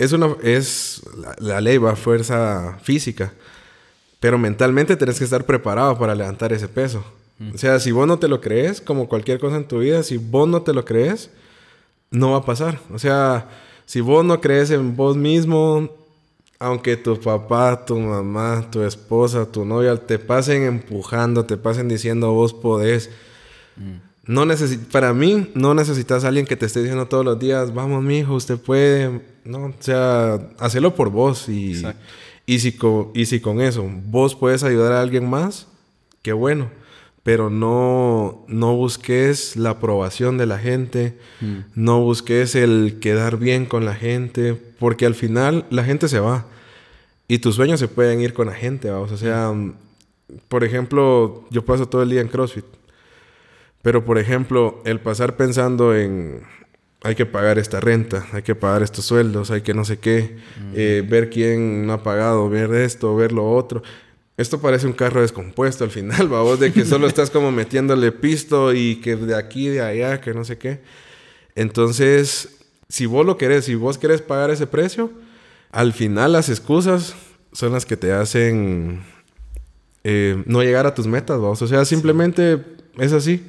D: es una es la, la ley, va fuerza física. Pero mentalmente tenés que estar preparado para levantar ese peso. O sea, si vos no te lo crees, como cualquier cosa en tu vida, si vos no te lo crees, no va a pasar. O sea, si vos no crees en vos mismo, aunque tu papá, tu mamá, tu esposa, tu novia te pasen empujando, te pasen diciendo vos podés. No necesi- para mí, no necesitas a alguien que te esté diciendo todos los días, vamos, mi hijo, usted puede. No, o sea, hacelo por vos. Y,
A: Exacto.
D: y, si con, y si con eso vos puedes ayudar a alguien más, qué bueno. Pero no, no busques la aprobación de la gente, no busques el quedar bien con la gente, porque al final la gente se va y tus sueños se pueden ir con la gente, vamos. O sea, por ejemplo, yo paso todo el día en CrossFit. Pero, por ejemplo, el pasar pensando en hay que pagar esta renta, hay que pagar estos sueldos, hay que no sé qué, eh, ver quién no ha pagado, ver esto, ver lo otro. Esto parece un carro descompuesto al final, vos, de que solo estás como metiéndole pisto y que de aquí, de allá, que no sé qué. Entonces, si vos lo querés, si vos querés pagar ese precio, al final las excusas son las que te hacen eh, no llegar a tus metas, vamos. O sea, simplemente es así.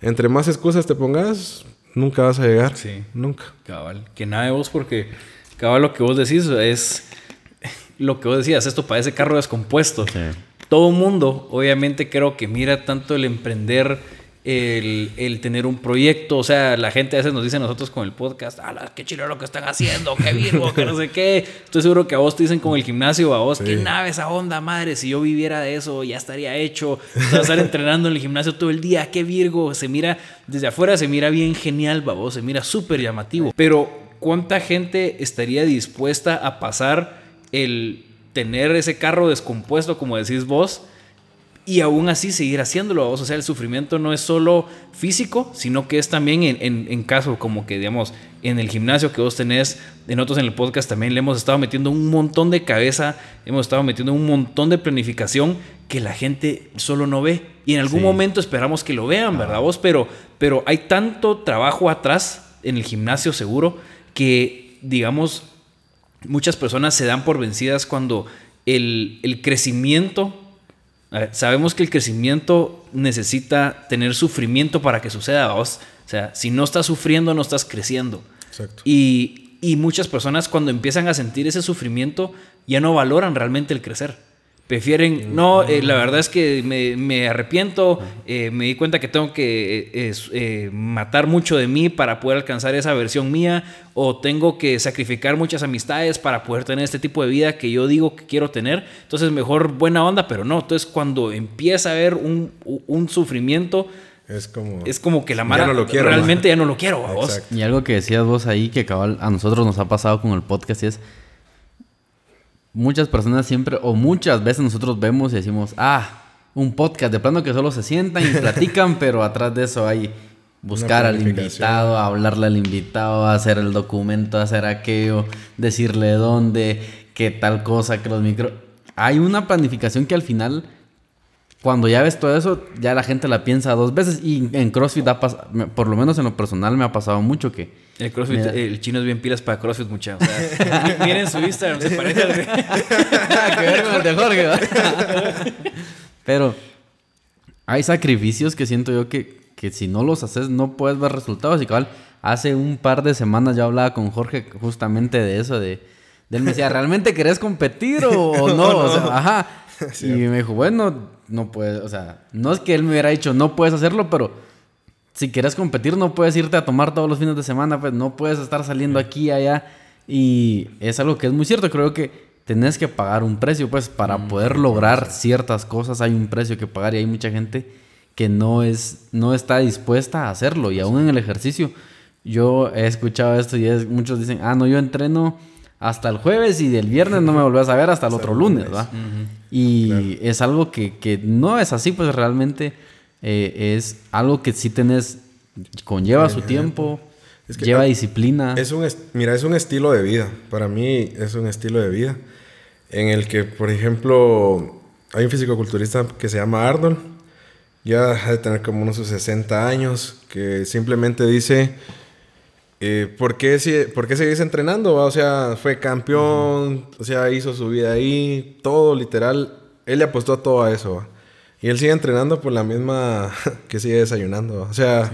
D: Entre más excusas te pongas, nunca vas a llegar.
A: Sí.
D: Nunca.
A: Cabal. Que nada de vos, porque cabal lo que vos decís es lo que vos decías, esto parece carro descompuesto.
C: Sí.
A: Todo mundo, obviamente, creo que mira tanto el emprender, el, el tener un proyecto. O sea, la gente a veces nos dice a nosotros con el podcast, ¡ah, qué chido lo que están haciendo! ¡Qué virgo! ¡Que no sé qué! Estoy seguro que a vos te dicen con el gimnasio, a vos, ¡qué nave esa onda, madre! Si yo viviera de eso, ya estaría hecho. O sea, estar entrenando en el gimnasio todo el día, ¡qué virgo! Se mira, desde afuera se mira bien genial, babos, se mira súper llamativo. Pero, ¿cuánta gente estaría dispuesta a pasar el tener ese carro descompuesto, como decís vos, y aún así seguir haciéndolo. O sea, el sufrimiento no es solo físico, sino que es también en, en- en caso como que, digamos, en el gimnasio que vos tenés, en otros en el podcast también le hemos estado metiendo un montón de cabeza, hemos estado metiendo un montón de planificación que la gente solo no ve. Y en algún
C: Sí.
A: momento esperamos que lo vean, ¿verdad vos? Pero, pero hay tanto trabajo atrás en el gimnasio seguro que, digamos, muchas personas se dan por vencidas cuando el, el crecimiento, a ver, sabemos que el crecimiento necesita tener sufrimiento para que suceda, vos. O sea, si no estás sufriendo, no estás creciendo.
D: Exacto.
A: Y, y muchas personas cuando empiezan a sentir ese sufrimiento ya no valoran realmente el crecer. Prefieren, no, eh, la verdad es que me, me arrepiento, eh, me di cuenta que tengo que eh, eh, matar mucho de mí para poder alcanzar esa versión mía, o tengo que sacrificar muchas amistades para poder tener este tipo de vida que yo digo que quiero tener. Entonces, mejor buena onda, pero no. Entonces, cuando empieza a haber un, un sufrimiento,
D: Es como...
A: es como que la
D: Ya
A: mara
D: no lo quiero,
A: realmente ya no lo quiero, a vos.
D: Exacto.
C: Y algo que decías vos ahí que cabal a nosotros nos ha pasado con el podcast es muchas personas siempre o muchas veces nosotros vemos y decimos, ah, un podcast de plano que solo se sientan y platican, pero atrás de eso hay buscar al invitado, hablarle al invitado, hacer el documento, hacer aquello, decirle dónde, qué tal cosa, que los micro... Hay una planificación que al final cuando ya ves todo eso, ya la gente la piensa dos veces. Y en CrossFit, ha por lo menos en lo personal, me ha pasado mucho que.
A: El CrossFit,
C: Mira.
A: el chino es bien pilas para CrossFit, muchachos. O sea, mi- miren su Instagram, se parece al de...
C: que ver con el de Jorge. Pero hay sacrificios que siento yo que, que si no los haces no puedes ver resultados. Y cabal, hace un par de semanas yo hablaba con Jorge justamente de eso, de, él me decía, ¿realmente querés competir o, o no? O sea, ajá. Y me dijo, bueno, no puedes, o sea, no es que él me hubiera dicho, no puedes hacerlo, pero si quieres competir no puedes irte a tomar todos los fines de semana, pues no puedes estar saliendo aquí y allá. Y es algo que es muy cierto, creo que tenés que pagar un precio, pues para poder lograr ciertas cosas hay un precio que pagar y hay mucha gente que no, es, no está dispuesta a hacerlo. Y aún en el ejercicio, yo he escuchado esto y es- muchos dicen, ah, no, yo entreno hasta el jueves y del viernes no me volvés a ver hasta el otro lunes, ¿va? Y es algo que, que no es así, pues realmente eh, es algo que sí tenés, conlleva su tiempo,
D: Es que
C: lleva disciplina.
D: Es un, mira, es un estilo de vida. Para mí es un estilo de vida en el que, por ejemplo, hay un fisicoculturista que se llama Arnold, ya ha de tener como unos 60 años, que simplemente dice, eh, ¿por, qué, si- ¿por qué seguís entrenando? va? O sea, fue campeón, o sea, hizo su vida ahí, todo literal. Él le apostó todo a eso. va. Y él sigue entrenando por la misma que sigue desayunando. va. O sea,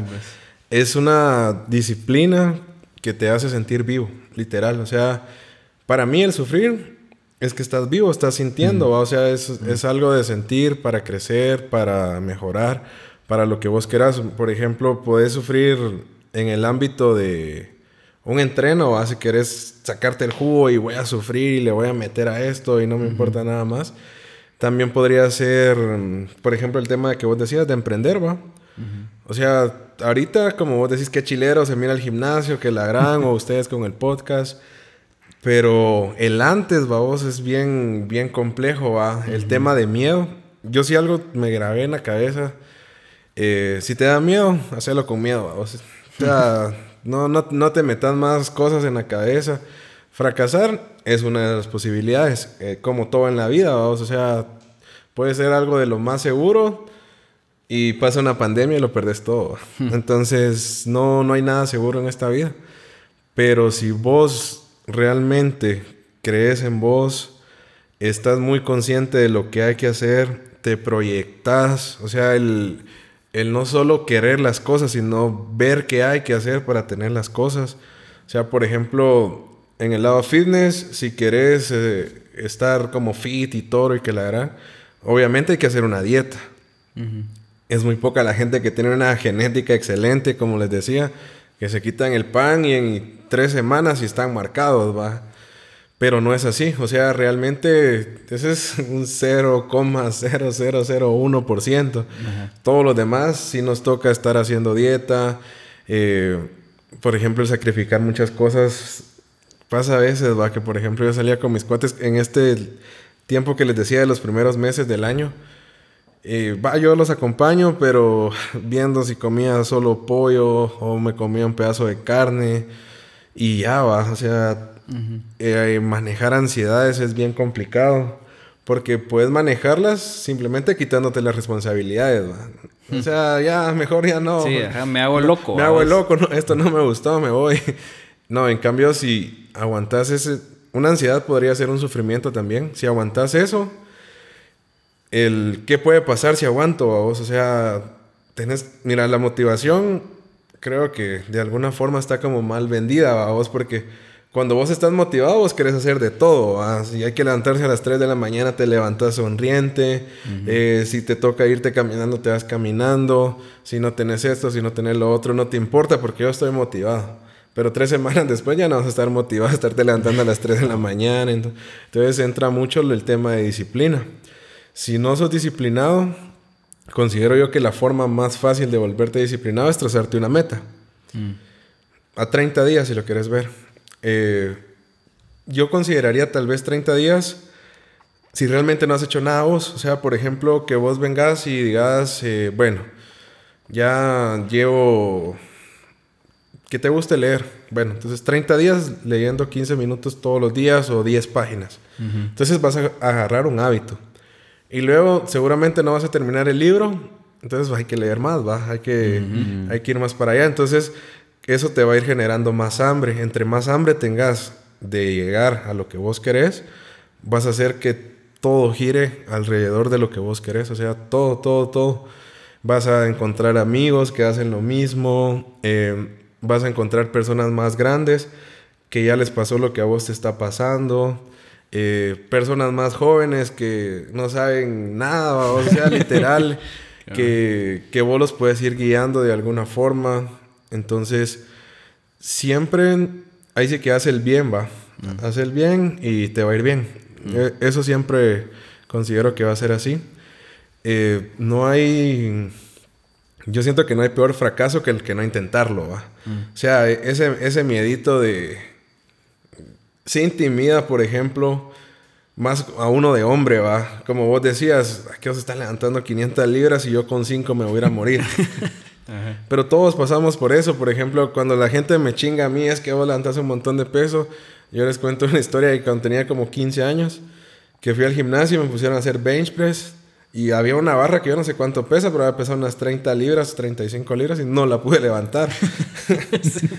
D: es una disciplina que te hace sentir vivo, literal. O sea, para mí el sufrir es que estás vivo, estás sintiendo, o sea, es, es algo de sentir para crecer, para mejorar, para lo que vos quieras. Por ejemplo, podés sufrir en el ámbito de un entreno, ¿va? si querés sacarte el jugo y voy a sufrir y le voy a meter a esto y no me importa nada más. También podría ser, mm, por ejemplo, el tema que vos decías de emprender, ¿va? O sea, ahorita, como vos decís, que chilero se mira al gimnasio, que la gran, o ustedes con el podcast. Pero el antes, va, vos, es bien, bien complejo, va. El tema de miedo. Yo sí algo me grabé en la cabeza. Eh, si te da miedo, hacelo con miedo, va, vos. O sea, no, no, no te metas más cosas en la cabeza. Fracasar es una de las posibilidades, eh, como todo en la vida, vamos. O sea, puede ser algo de lo más seguro y pasa una pandemia y lo perdes todo. Entonces, no, no hay nada seguro en esta vida. Pero si vos realmente crees en vos, estás muy consciente de lo que hay que hacer, te proyectas, o sea, el, el no solo querer las cosas, sino ver qué hay que hacer para tener las cosas. O sea, por ejemplo, en el lado fitness, si querés eh, estar como fit y toro y que la harán, obviamente hay que hacer una dieta. Es muy poca la gente que tiene una genética excelente, como les decía, que se quitan el pan y en tres semanas y están marcados, va. Pero no es así, o sea, realmente ese es un 0,0001%. Todos los demás sí nos toca estar haciendo dieta, eh, por ejemplo, el sacrificar muchas cosas. Pasa a veces, va, que por ejemplo yo salía con mis cuates en este tiempo que les decía de los primeros meses del año. Eh, va, yo los acompaño, pero viendo si comía solo pollo o me comía un pedazo de carne y ya va, o sea, eh, manejar ansiedades es bien complicado porque puedes manejarlas simplemente quitándote las responsabilidades. O sea, ya mejor ya no.
A: Sí, ajá, me hago loco.
D: Me hago loco, no, esto no me gustó, me voy. No, en cambio, si aguantas ese. Una ansiedad podría ser un sufrimiento también. Si aguantas eso, el qué puede pasar si aguanto a vos. O sea, tenés. Mira, la motivación creo que de alguna forma está como mal vendida a vos porque cuando vos estás motivado, vos querés hacer de todo. ¿va? Si hay que levantarse a las 3 de la mañana, te levantas sonriente. Eh, si te toca irte caminando, te vas caminando. Si no tenés esto, si no tenés lo otro, no te importa porque yo estoy motivado. Pero tres semanas después ya no vas a estar motivado a estarte levantando a las 3 de la mañana. ento- Entonces entra mucho el tema de disciplina. Si no sos disciplinado, considero yo que la forma más fácil de volverte disciplinado es trazarte una meta. A 30 días, si lo quieres ver. Eh, yo consideraría tal vez 30 días si realmente no has hecho nada vos. O sea, por ejemplo, que vos vengas y digas, eh, bueno, ya llevo... que te guste leer? Bueno, entonces 30 días leyendo 15 minutos todos los días o 10 páginas. Entonces vas a agarrar un hábito. Y luego seguramente no vas a terminar el libro, entonces hay que leer más, ¿va? Hay que, hay que ir más para allá. Entonces eso te va a ir generando más hambre. Entre más hambre tengas de llegar a lo que vos querés, vas a hacer que todo gire alrededor de lo que vos querés. O sea, todo, todo, todo. Vas a encontrar amigos que hacen lo mismo. Eh, vas a encontrar personas más grandes que ya les pasó lo que a vos te está pasando. Eh, personas más jóvenes que no saben nada, o sea, literal, que, que vos los puedes ir guiando de alguna forma. Entonces, siempre ahí sí que hace el bien, va. Hace el bien y te va a ir bien. E, eso siempre considero que va a ser así. Eh, no hay. Yo siento que no hay peor fracaso que el que no intentarlo, va. O sea, ese, ese miedito de. Se intimida, por ejemplo, más a uno de hombre, va. Como vos decías, aquí os están levantando 500 libras y yo con 5 me voy a morir. Pero todos pasamos por eso. Por ejemplo, cuando la gente me chinga a mí es que vos levantas un montón de peso. Yo les cuento una historia de cuando tenía como 15 años, que fui al gimnasio y me pusieron a hacer bench press. Y había una barra que yo no sé cuánto pesa, pero había pesado unas 30 libras, 35 libras y no la pude levantar.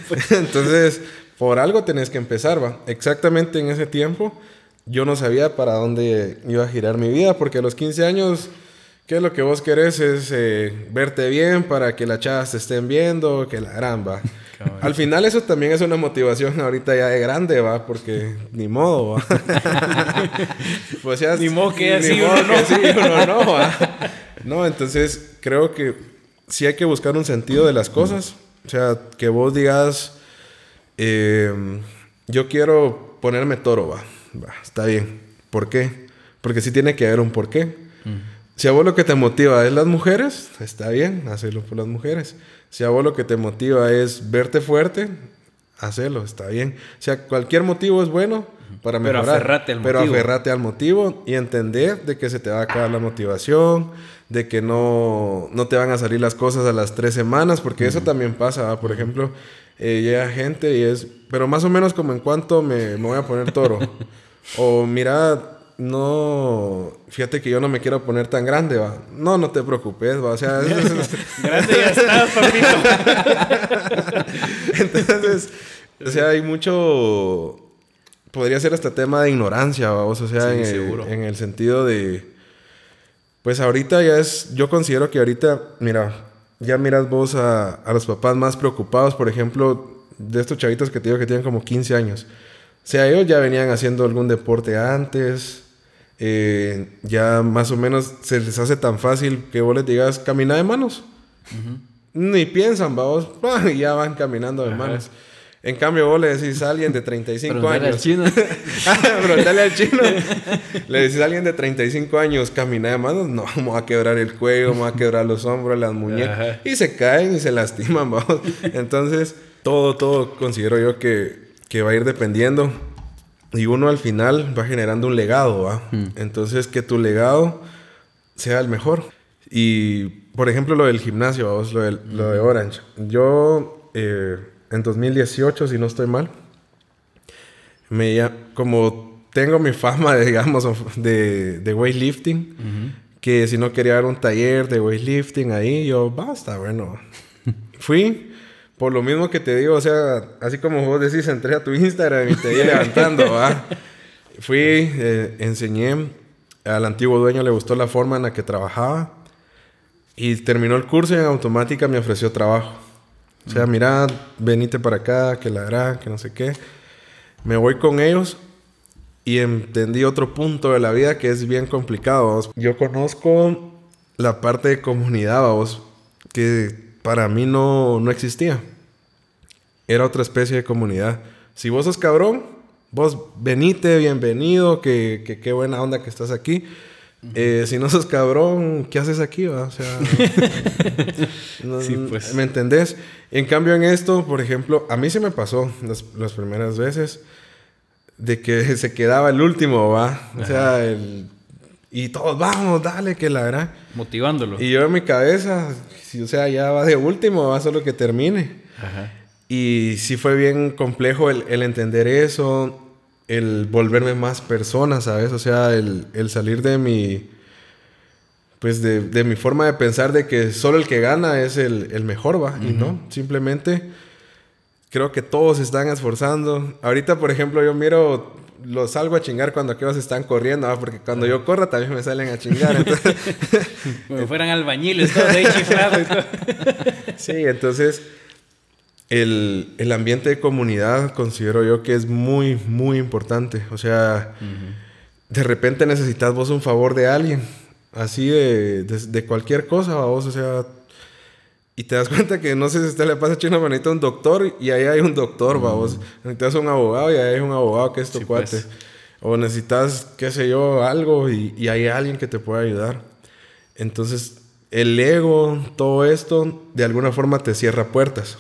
D: Pues. Entonces, por algo tenés que empezar, va. Exactamente en ese tiempo, yo no sabía para dónde iba a girar mi vida, porque a los 15 años ¿Qué es lo que vos querés? Es eh, verte bien para que las chavas te estén viendo, que la gran va. Al final eso también es una motivación ahorita ya de grande, va, porque ni modo, va.
A: pues ya, ni modo que así uno, no.
D: Sí, uno no, va. No, entonces creo que sí hay que buscar un sentido de las cosas. O sea, que vos digas, em, yo quiero ponerme toro, va. va. Está bien. ¿Por qué? Porque sí tiene que haber un porqué. Si a vos lo que te motiva es las mujeres, está bien, hacerlo por las mujeres. Si a vos lo que te motiva es verte fuerte, hacelo, está bien. O sea, cualquier motivo es bueno para mejorar. Pero aferrate al pero motivo. aferrate al motivo y entender de que se te va a acabar la motivación, de que no, no te van a salir las cosas a las tres semanas, porque eso también pasa. Por ejemplo, eh, llega gente y es, pero más o menos como en cuanto me, me voy a poner toro. o mira, no, fíjate que yo no me quiero poner tan grande, va. No, no te preocupes, va. O sea, grande ya estás, papito. Entonces, o sea, hay mucho, podría ser hasta tema de ignorancia, va. O sea, en, el, en el sentido de, pues ahorita ya es, yo considero que ahorita, mira, ya miras vos a, a los papás más preocupados, por ejemplo, de estos chavitos que te digo que tienen como 15 años. O sea, ellos ya venían haciendo algún deporte antes, eh, ya más o menos se les hace tan fácil que vos les digas, camina de manos. Ni piensan, vamos, ya van caminando de manos. En cambio, vos le decís a alguien de 35 años. Al chino. Preguntale al chino. le decís a alguien de 35 años, camina de manos. No, me va a quebrar el cuello, me va a quebrar los hombros, las muñecas. Y se caen y se lastiman, vamos. Entonces, todo, todo considero yo que, que va a ir dependiendo y uno al final va generando un legado, ¿va? Mm. Entonces, que tu legado sea el mejor. Y, por ejemplo, lo del gimnasio, lo, de, lo de Orange. Yo, eh, en 2018, si no estoy mal, me, como tengo mi fama, digamos, de, de weightlifting, que si no quería dar un taller de weightlifting ahí, yo, basta, bueno. Fui por lo mismo que te digo, o sea, así como vos decís, entré a tu Instagram y te vi levantando, ¿va? Fui, eh, enseñé, al antiguo dueño le gustó la forma en la que trabajaba y terminó el curso y en automática me ofreció trabajo. O sea, mira, venite para acá, que la hará, que no sé qué. Me voy con ellos y entendí otro punto de la vida que es bien complicado. Yo conozco la parte de comunidad, vos, que para mí no, no existía. Era otra especie de comunidad. Si vos sos cabrón, vos venite, bienvenido, que qué buena onda que estás aquí. Eh, si no sos cabrón, ¿qué haces aquí? O sea, pues. ¿me entendés? En cambio, en esto, por ejemplo, a mí se me pasó las, las primeras veces de que se quedaba el último, ¿va? O sea, el y todos, vamos, dale, que la verdad.
A: Motivándolo.
D: Y yo en mi cabeza, o sea, ya va de último, va solo que termine. Ajá. Y sí fue bien complejo el, el, entender eso, el volverme más persona, ¿sabes? O sea, el, el salir de mi, pues de, de mi forma de pensar de que solo el que gana es el, el mejor, va. Y no, simplemente creo que todos se están esforzando. Ahorita, por ejemplo, yo miro, los salgo a chingar cuando aquellos están corriendo, ¿va? porque cuando yo corro también me salen a chingar. entonces-
A: Como fueran albañiles, todos ahí chiflados y todo.
D: sí, entonces el, el ambiente de comunidad considero yo que es muy, muy importante. O sea, de repente necesitas vos un favor de alguien, así de, de, de cualquier cosa, ¿va vos, o sea, y te das cuenta que no sé si a usted le pasa echar una manita a un doctor y ahí hay un doctor, va vos. Necesitas un abogado y ahí hay un abogado que es tu
A: Sí,
D: cuate.
A: pues.
D: O necesitas, qué sé yo, algo y, y hay alguien que te puede ayudar. Entonces, el ego, todo esto, de alguna forma te cierra puertas.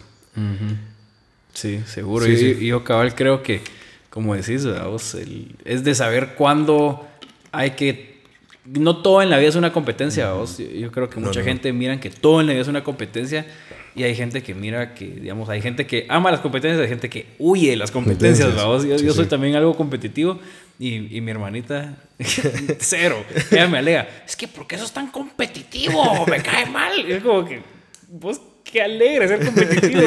A: Sí, seguro.
D: Sí,
A: y,
D: sí.
A: yo cabal creo que, como decís. Vos, el- es de saber cuándo hay que... No todo en la vida es una competencia, vos. Yo, yo creo que
D: No,
A: mucha
D: no.
A: gente mira que todo en la vida es una competencia y hay gente que mira que, digamos, hay gente que ama las competencias, hay gente que huye de las competencias, vos? Yo,
D: Sí,
A: yo soy
D: sí.
A: también algo competitivo y, y mi hermanita, cero. Ella me alega, es que ¿por qué sos tan competitivo? Me cae mal. Y es como que, vos, qué alegre ser competitivo.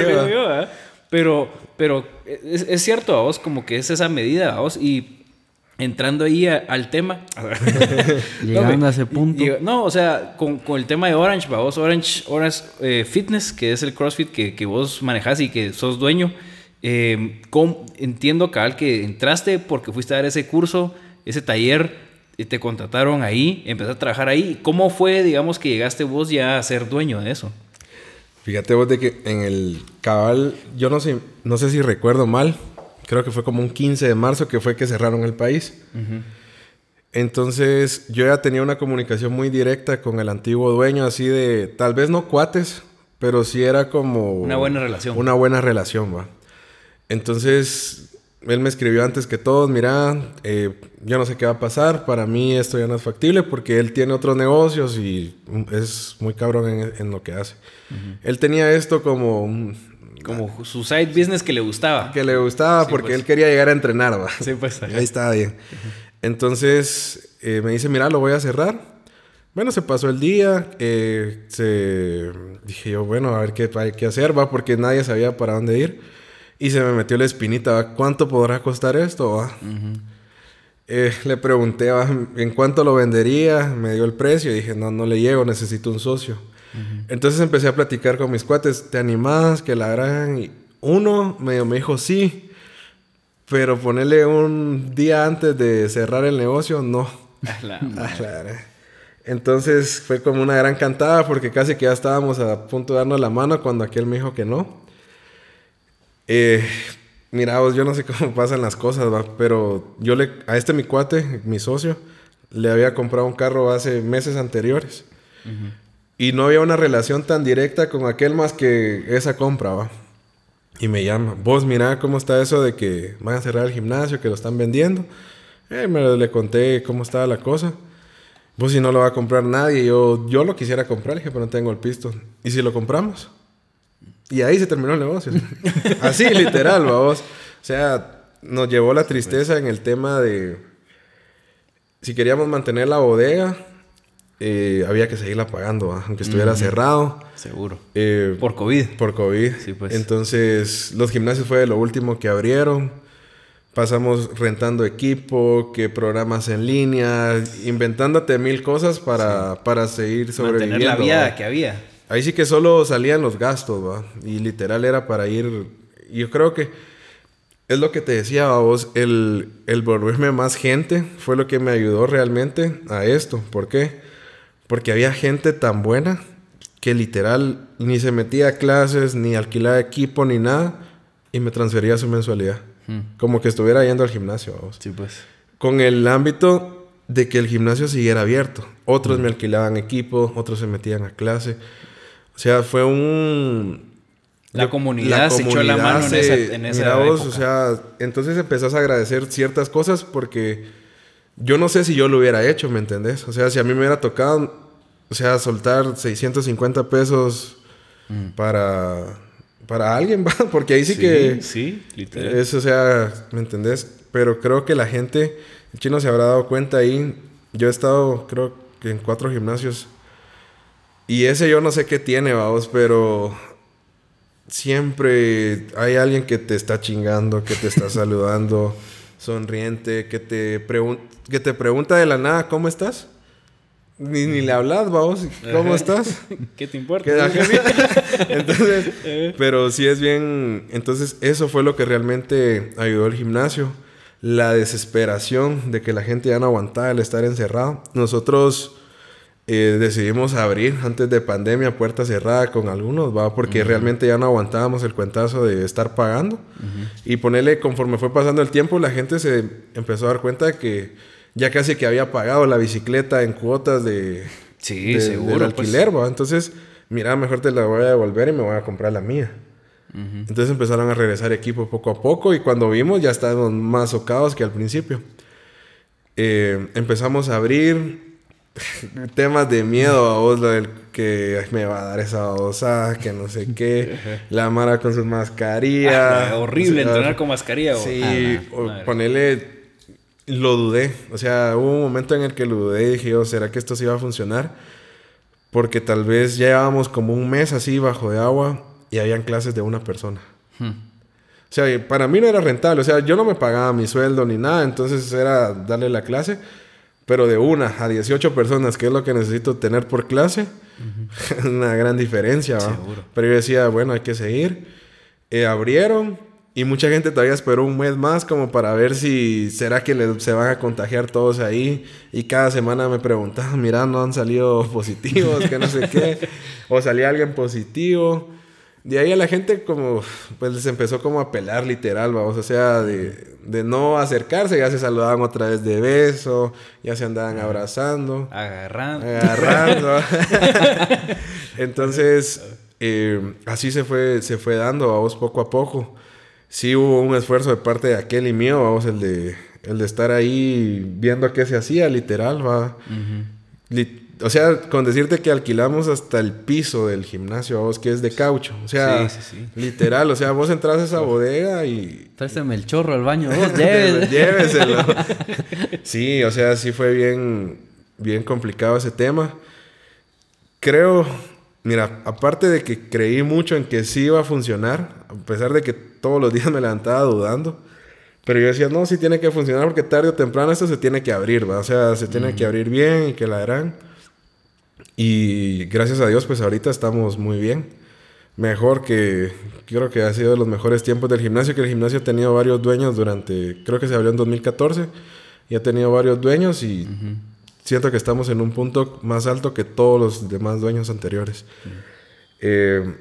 A: Pero, pero es, es cierto, a vos, como que es esa medida, vos, y entrando ahí a- al tema.
C: Llegando a ese punto.
A: y- no, o sea, con, con el tema de Orange, va, vos, Orange, Orange eh, Fitness, que es el CrossFit que, que vos manejás y que sos dueño. eh, ¿cómo- entiendo, cabal, que entraste porque fuiste a dar ese curso, ese taller, y te contrataron ahí, empezaste a trabajar ahí. ¿Cómo fue, digamos, que llegaste vos ya a ser dueño de eso?
D: Fíjate vos de que en el cabal, yo no sé, no sé si recuerdo mal, creo que fue como un 15 de marzo que fue que cerraron el país. Entonces yo ya tenía una comunicación muy directa con el antiguo dueño, así de, tal vez no cuates, pero sí era como...
A: Una buena relación.
D: Una buena relación, va. Entonces él me escribió antes que todos, mira, eh, yo no sé qué va a pasar, para mí esto ya no es factible porque él tiene otros negocios y es muy cabrón en, en lo que hace. Él tenía esto como
A: Como su side business que le gustaba.
D: que le gustaba
A: Sí,
D: porque
A: pues.
D: él quería llegar a entrenar, va.
A: Sí, pues.
D: Ahí estaba bien. Entonces eh, me dice, mira, lo voy a cerrar. Bueno, se pasó el día. eh, se... Dije yo, bueno, a ver qué hay que hacer, va, porque nadie sabía para dónde ir. Y se me metió la espinita, va, ¿cuánto podrá costar esto? va? Eh, le pregunté va, en cuánto lo vendería, me dio el precio y dije, no, no le llego, necesito un socio. Entonces empecé a platicar con mis cuates, ¿te animás? Que la gran... Y uno medio me dijo sí, pero ponerle un día antes de cerrar el negocio, no.
A: La-.
D: Entonces fue como una gran cantada porque casi que ya estábamos a punto de darnos la mano cuando aquel me dijo que no. Eh, mira, vos, yo no sé cómo pasan las cosas, ¿va? pero yo le, a este mi cuate, mi socio, le había comprado un carro hace meses anteriores. Y no había una relación tan directa con aquel más que esa compra, ¿va? Y me llama, vos mira cómo está eso de que van a cerrar el gimnasio, que lo están vendiendo. Eh, me le conté cómo estaba la cosa. Vos si no lo va a comprar nadie, yo, yo lo quisiera comprar, dije, pero no tengo el pisto. ¿Y si lo compramos? Y ahí se terminó el negocio. Así, literal, vamos. O sea, nos llevó la tristeza en el tema de... Si queríamos mantener la bodega, eh, había que seguirla pagando, ¿va? aunque estuviera cerrado.
A: Seguro.
D: Eh,
A: Por COVID.
D: por COVID.
A: Sí, pues.
D: Entonces, los gimnasios fue lo último que abrieron. Pasamos rentando equipo, que programas en línea, inventándote mil cosas para, para seguir sobreviviendo.
A: Mantener la vida
D: ¿va?
A: que había.
D: Ahí sí que solo salían los gastos, ¿va? Y literal era para ir... Yo creo que es lo que te decía, ¿va? vos, el, el volverme más gente fue lo que me ayudó realmente a esto. ¿Por qué? Porque había gente tan buena que literal ni se metía a clases, ni alquilaba equipo, ni nada, y me transfería su mensualidad. Como que estuviera yendo al gimnasio, ¿va? vos
A: Sí, pues.
D: con el ámbito de que el gimnasio siguiera abierto. Otros me alquilaban equipo, otros se metían a clase. O sea, fue un...
A: La comunidad se echó la mano en esa- en esa
D: mira vos,
A: época.
D: o sea, entonces empezás a agradecer ciertas cosas porque yo no sé si yo lo hubiera hecho, ¿me entendés? O sea, si a mí me hubiera tocado, o sea, soltar 650 pesos para, para alguien, ¿va? porque ahí sí, que...
A: Sí, literal.
D: Eso, o sea, ¿me entendés? Pero creo que la gente, el chino se habrá dado cuenta ahí. Yo he estado, creo que en cuatro gimnasios Y ese yo no sé qué tiene, vamos, pero siempre hay alguien que te está chingando, que te está saludando, sonriente, que te, que te pregunta de la nada, ¿cómo estás? Ni, ni le hablas, vamos, ¿cómo estás?
A: ¿Qué te importa?
D: Entonces, pero sí es bien. Entonces, eso fue lo que realmente ayudó al gimnasio. La desesperación de que la gente ya no aguantaba el estar encerrado. Nosotros eh, decidimos abrir antes de pandemia puerta cerrada con algunos, va, porque realmente ya no aguantábamos el cuentazo de estar pagando. Y ponerle, conforme fue pasando el tiempo, la gente se empezó a dar cuenta de que ya casi que había pagado la bicicleta en cuotas de,
E: Sí,
D: de-
E: seguro,
D: del
E: pues.
D: alquiler, ¿va? Entonces, mira, mejor te la voy a devolver y me voy a comprar la mía. Entonces empezaron a regresar equipos poco a poco y cuando vimos ya estábamos más socados que al principio. Eh, empezamos a abrir temas de miedo a vos, lo del que me va a dar esa babosa, que no sé qué, la mara con sus mascarillas.
A: Ah, horrible
D: O sea,
A: entrenar con mascarilla.
D: Sí,
A: Ah,
D: o
A: madre.
D: ponerle. Lo dudé. O sea, hubo un momento en el que lo dudé y dije, yo, ¿será que esto sí va a funcionar? Porque tal vez ya llevábamos como un mes así bajo de agua y habían clases de una persona.
A: Hmm.
D: O sea, para mí no era rentable. O sea, yo no me pagaba mi sueldo ni nada. Entonces era darle la clase. Pero de una a 18 personas, que es lo que necesito tener por clase, una gran diferencia. ¿va? Pero yo decía, bueno, hay que seguir. Eh, abrieron y mucha gente todavía esperó un mes más como para ver si será que le- se van a contagiar todos ahí. Y cada semana me preguntaban, mira, no han salido positivos, que no sé qué. O salía alguien positivo. De ahí a la gente como, pues les empezó como a pelar literal, vamos, o sea, de, de no acercarse, ya se saludaban otra vez de beso, ya se andaban abrazando,
A: Agarrando.
D: agarrando. Entonces, eh, así se fue, se fue dando, vamos, poco a poco. Sí hubo un esfuerzo de parte de aquel y mío, vamos, el de, el de estar ahí viendo qué se hacía, literal, va. O sea, con decirte que alquilamos hasta el piso del gimnasio, vos, que es de caucho. O sea,
A: Sí, sí, sí.
D: literal, o sea, vos entras a esa bodega y
C: Tráeseme el chorro al baño, vos.
D: Lléveselo. sí, o sea, sí fue bien, bien complicado ese tema. Creo, mira, aparte de que creí mucho en que sí iba a funcionar, a pesar de que todos los días me levantaba dudando, pero yo decía, no, sí tiene que funcionar porque tarde o temprano esto se tiene que abrir, ¿va? O sea, se tiene que abrir bien y que la harán. Y gracias a Dios, pues ahorita estamos muy bien. Mejor que creo que ha sido de los mejores tiempos del gimnasio, que el gimnasio ha tenido varios dueños durante, creo que se abrió en 2014, y ha tenido varios dueños y siento que estamos en un punto más alto que todos los demás dueños anteriores. Eh,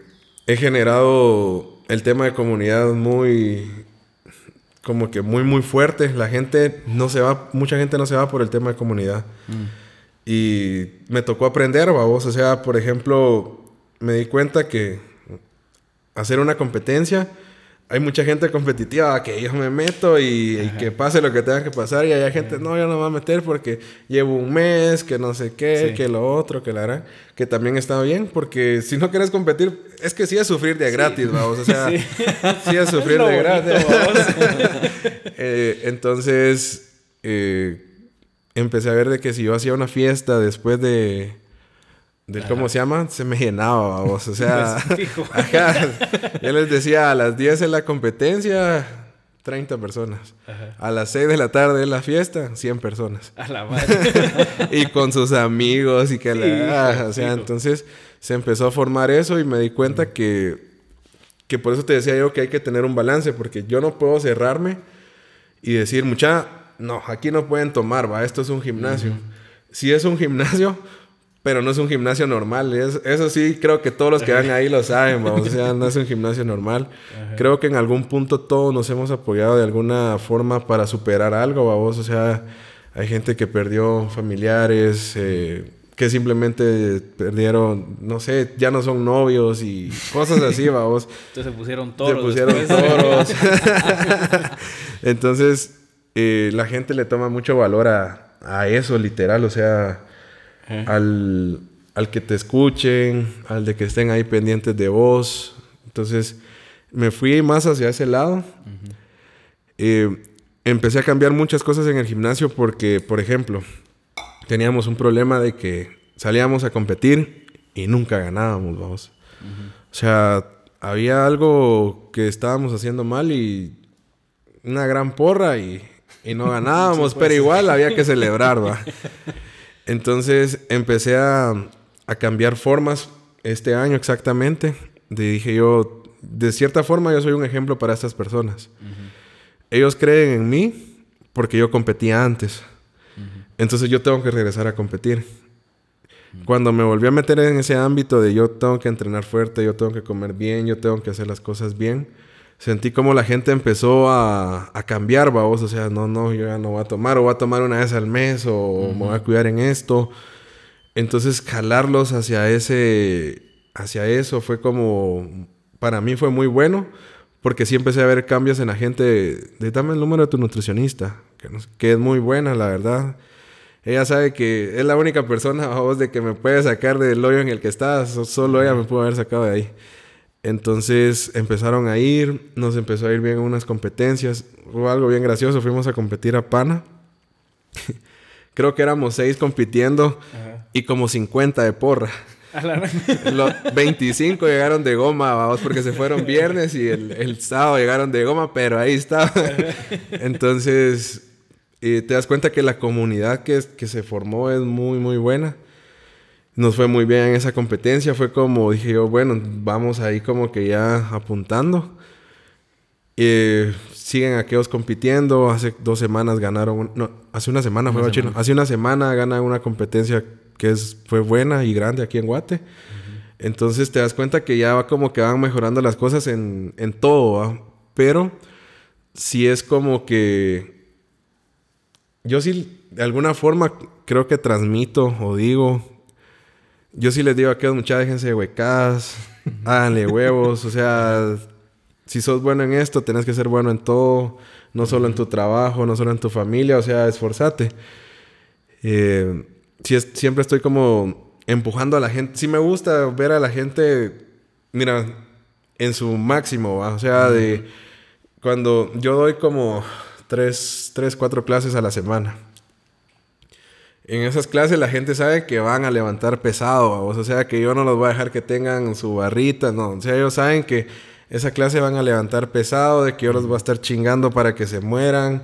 D: he generado el tema de comunidad muy, como que muy, muy fuerte. La gente no se va, mucha gente no se va por el tema de comunidad. Y me tocó aprender, babos. O sea, por ejemplo, me di cuenta que hacer una competencia, hay mucha gente competitiva que yo me meto y, y que pase lo que tenga que pasar. Y hay gente, no, yo no me voy a meter porque llevo un mes, que no sé qué,
A: Sí.
D: que lo otro, que la hará. Que también está bien, porque si no quieres competir, es que sí es sufrir de gratis, vamos. O sea, sí, es sufrir
A: lo
D: de
A: bonito,
D: gratis. Eh, entonces, eh, empecé a ver de que si yo hacía una fiesta después de... de ¿Cómo se llama? Se me llenaba, vamos. O sea, ajá. yo les decía, a las 10 en la competencia, 30 personas. A las 6 de la tarde en la fiesta, 100 personas.
A: A la madre.
D: y con sus amigos y que
A: Sí,
D: la... ah, o sea,
A: fijo.
D: entonces se empezó a formar eso y me di cuenta que, que por eso te decía yo que hay que tener un balance, porque yo no puedo cerrarme y decir, mucha, no, aquí no pueden tomar, va, esto es un gimnasio. Sí es un gimnasio, pero no es un gimnasio normal. Es- eso sí, creo que todos los que van ahí lo saben, vamos, o sea, no es un gimnasio normal. Creo que en algún punto todos nos hemos apoyado de alguna forma para superar algo, vamos, o sea, hay gente que perdió familiares, eh, que simplemente perdieron, no sé, ya no son novios y cosas así, vamos.
A: Entonces se pusieron toros.
D: Se pusieron
A: después.
D: toros. Entonces, eh, la gente le toma mucho valor a, a eso, literal. O sea, al, al que te escuchen, al de que estén ahí pendientes de vos. Entonces, me fui más hacia ese lado. Eh, empecé a cambiar muchas cosas en el gimnasio porque, por ejemplo, teníamos un problema de que salíamos a competir y nunca ganábamos, vamos. O sea, había algo que estábamos haciendo mal y una gran porra y, y no ganábamos, pero igual había que celebrar, va. Entonces empecé a, a cambiar formas este año exactamente. De, dije yo, de cierta forma yo soy un ejemplo para estas personas. Ellos creen en mí porque yo competía antes. Entonces yo tengo que regresar a competir. Cuando me volví a meter en ese ámbito de yo tengo que entrenar fuerte, yo tengo que comer bien, yo tengo que hacer las cosas bien, sentí como la gente empezó a, a cambiar, vamos. O sea, no, no, yo ya no voy a tomar, o voy a tomar una vez al mes, o me voy a cuidar en esto. Entonces, jalarlos hacia ese, hacia eso fue como, para mí fue muy bueno, porque sí empecé a ver cambios en la gente de, dame el número de tu nutricionista, que, que es muy buena, la verdad. Ella sabe que es la única persona a vos de que me puede sacar del hoyo en el que estás. Solo ella me pudo haber sacado de ahí. Entonces empezaron a ir, nos empezó a ir bien en unas competencias. Hubo algo bien gracioso, fuimos a competir a Pana. Creo que éramos seis compitiendo y como 50 de porra. Los 25 llegaron de goma, vamos, porque se fueron viernes y el, el sábado llegaron de goma, pero ahí estaba. Entonces, y te das cuenta que la comunidad que, que se formó es muy, muy buena. Nos fue muy bien en esa competencia. Fue como, dije yo, bueno, vamos ahí como que ya apuntando. Siguen aquellos compitiendo. Hace dos semanas ganaron, no, hace una semana fue chino. Hace una semana ganan una competencia que es, fue buena y grande aquí en Guate. Entonces te das cuenta que ya va como que van mejorando las cosas en, en todo, ¿va? Pero sí es como que yo sí, de alguna forma, creo que transmito o digo. Yo sí les digo a aquellos muchachos, déjense de huecas, háganle huevos. O sea, si sos bueno en esto, tenés que ser bueno en todo. No solo en tu trabajo, no solo en tu familia. O sea, esforzate. Eh, siempre estoy como empujando a la gente. Sí me gusta ver a la gente, mira, en su máximo. O sea, de cuando yo doy como tres, tres, cuatro clases a la semana. En esas clases la gente sabe que van a levantar pesado, o sea que yo no los voy a dejar que tengan su barrita, no, o sea, ellos saben que esa clase van a levantar pesado, de que yo los voy a estar chingando para que se mueran,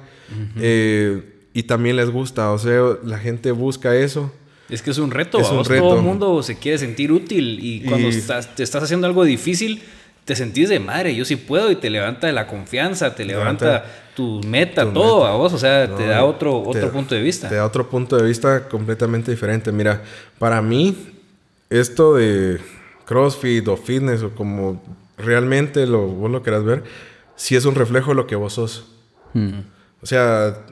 D: eh, y también les gusta, o sea, la gente busca eso.
A: Es que es un reto, es un reto. todo el mundo se quiere sentir útil y cuando Estás, te estás haciendo algo difícil, te sentís de madre, yo sí puedo y te levanta la confianza, te levanta, tu meta, todo a vos, o sea, te da otro, otro punto de vista.
D: Te da otro punto de vista completamente diferente. Mira, para mí, esto de CrossFit o fitness o como realmente lo, vos lo querás ver, sí es un reflejo de lo que vos sos. Hmm. O sea,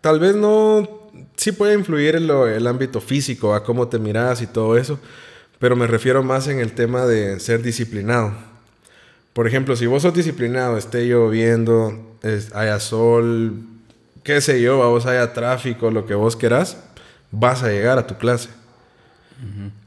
D: tal vez no, sí puede influir en lo, el ámbito físico, a cómo te miras y todo eso, pero me refiero más en el tema de ser disciplinado. Por ejemplo, si vos sos disciplinado, esté lloviendo, haya sol, qué sé yo, vos haya tráfico, lo que vos querás, vas a llegar a tu clase.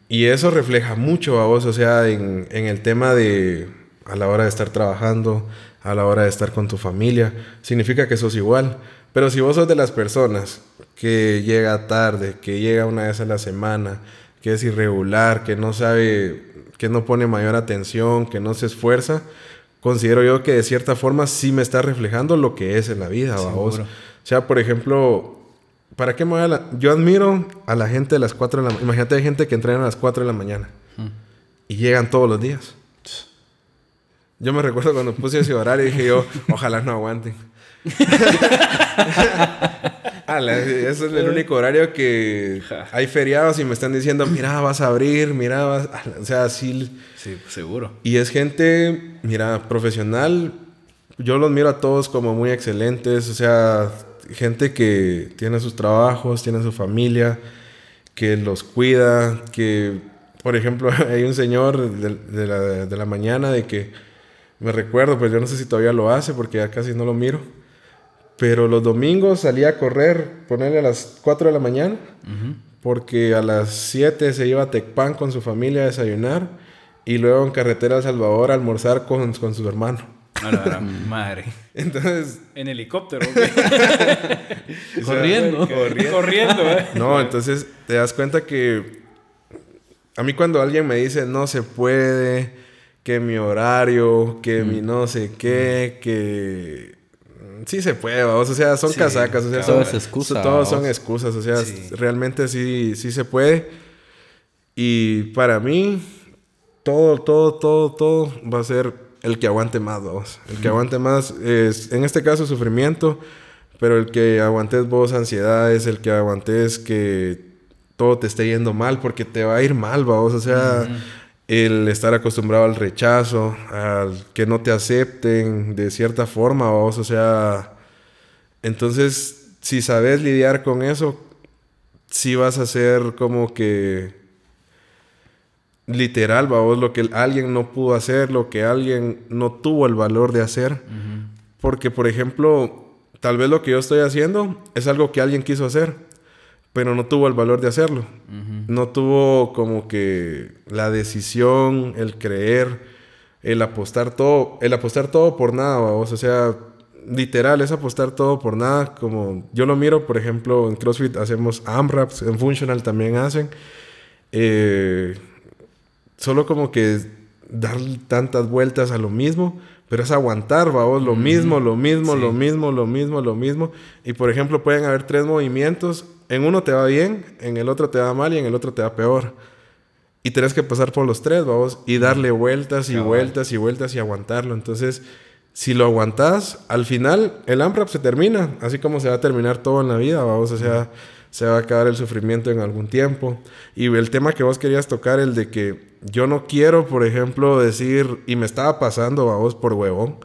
D: Y eso refleja mucho a vos, o sea, en, el tema de a la hora de estar trabajando, a la hora de estar con tu familia, significa que sos igual. Pero si vos sos de las personas que llega tarde, que llega una vez a la semana, que es irregular, que no sabe que no pone mayor atención, que no se esfuerza, considero yo que de cierta forma sí me está reflejando lo que es en la vida, vos. O sea, por ejemplo, ¿para qué me voy a la... Yo admiro a la gente de las 4 de la Imagínate, hay gente que entrena a las 4 de la mañana y llegan todos los días. Yo me recuerdo cuando puse ese horario y dije yo, ojalá no aguanten. ese es el único horario que hay feriados y me están diciendo, mira, vas a abrir, mira, vas... O sea, así...
A: Sí, seguro.
D: Y es gente, mira, profesional. Yo los miro a todos como muy excelentes. O sea, gente que tiene sus trabajos, tiene su familia, que los cuida, que, por ejemplo, hay un señor de, la, de la mañana de que me recuerdo, pues yo no sé si todavía lo hace porque ya casi no lo miro pero los domingos salía a correr, ponerle a las 4 de la mañana, porque a las 7 se iba a Tecpan con su familia a desayunar y luego en carretera a Salvador a almorzar con, con su hermano.
A: A madre.
D: Entonces.
A: En helicóptero.
C: corriendo.
A: corriendo. corriendo, ¿eh?
D: No, entonces te das cuenta que a mí cuando alguien me dice no se puede, que mi horario, que mi no sé qué, que sí se puede, vamos, o sea, son casacas, o sea,
C: todo
D: son,
C: es excusa,
D: todos son excusas, o sea, realmente sí, sí se puede. Y para mí, todo, todo, todo, todo va a ser el que aguante más, vamos. El que aguante más es, en este caso, sufrimiento, pero el que aguantes vos ansiedades, el que aguantes que todo te esté yendo mal, porque te va a ir mal, vamos, o sea, el estar acostumbrado al rechazo, al que no te acepten de cierta forma, vamos, o sea, entonces, si sabes lidiar con eso, sí vas a ser como que literal, vamos, lo que alguien no pudo hacer, lo que alguien no tuvo el valor de hacer. Porque, por ejemplo, tal vez lo que yo estoy haciendo es algo que alguien quiso hacer, pero no tuvo el valor de hacerlo. No tuvo como que la decisión, el creer, el apostar todo, el apostar todo por nada, vamos. O sea, literal, es apostar todo por nada. Como yo lo miro, por ejemplo, en CrossFit hacemos AMRAPs, en Functional también hacen. Eh, solo como que dar tantas vueltas a lo mismo, pero es aguantar, vamos, lo mismo, lo mismo, lo mismo, lo mismo, lo mismo. Y por ejemplo, pueden haber tres movimientos, en uno te va bien, en el otro te va mal y en el otro te va peor. Y tienes que pasar por los tres, vamos, y darle vueltas y
A: Cabal.
D: vueltas y vueltas y aguantarlo. Entonces, si lo aguantas, al final el AMRAP se termina, así como se va a terminar todo en la vida, vamos, o sea, se va a acabar el sufrimiento en algún tiempo. Y el tema que vos querías tocar, el de que yo no quiero, por ejemplo, decir, y me estaba pasando, vamos, por huevón.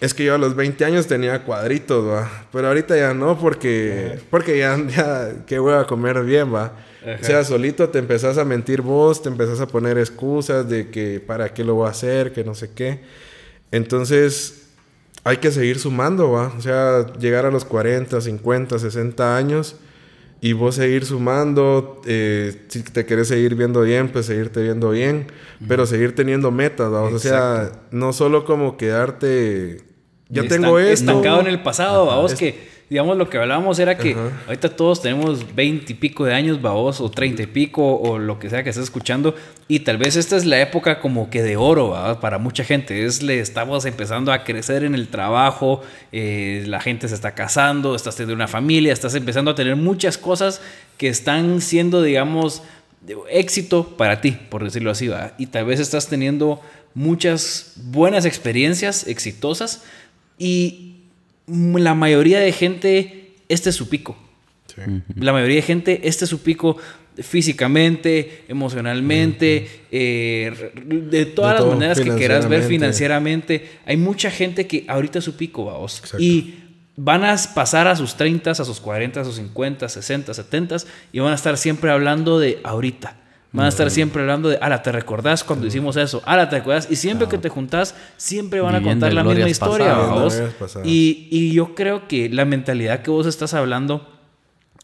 D: Es que yo a los 20 años tenía cuadritos, va. Pero ahorita ya no, porque, porque ya, ya, qué hueva comer bien, va. O sea, solito te empezás a mentir vos, te empezás a poner excusas de que para qué lo voy a hacer, que no sé qué. Entonces, hay que seguir sumando, va. O sea, llegar a los 40, 50, 60 años y vos seguir sumando. eh, si te querés seguir viendo bien, pues seguirte viendo bien, pero seguir teniendo metas. O sea, no solo como quedarte. Ya
A: Estan-
D: tengo esto.
A: Estancado en el pasado, vamos,
D: Es-
A: que digamos lo que hablábamos era que
D: Ajá.
A: ahorita todos tenemos 20 y pico de años, babos, o 30 y pico, o lo que sea que estés escuchando, y tal vez esta es la época como que de oro, ¿va? para mucha gente. Es, le estamos empezando a crecer en el trabajo, eh, la gente se está casando, estás teniendo una familia, estás empezando a tener muchas cosas que están siendo, digamos, de éxito para ti, por decirlo así, ¿va? y tal vez estás teniendo muchas buenas experiencias exitosas y la mayoría de gente, este es su pico.
D: Sí.
A: La mayoría de gente, este es su pico físicamente, emocionalmente, eh, de todas
D: De
A: las maneras que quieras ver
D: financieramente.
A: Hay mucha gente que ahorita es su pico, vamos.
D: Exacto.
A: Y van a pasar a sus 30, a sus 40, a sus 50, 60, 70 y van a estar siempre hablando de ahorita. Van a estar siempre hablando de, ala, ¿te recordás cuando hicimos eso? Ala, ¿te recordás? Y siempre que te juntás, siempre van a contar la misma historia. Y, y yo creo que la mentalidad que vos estás hablando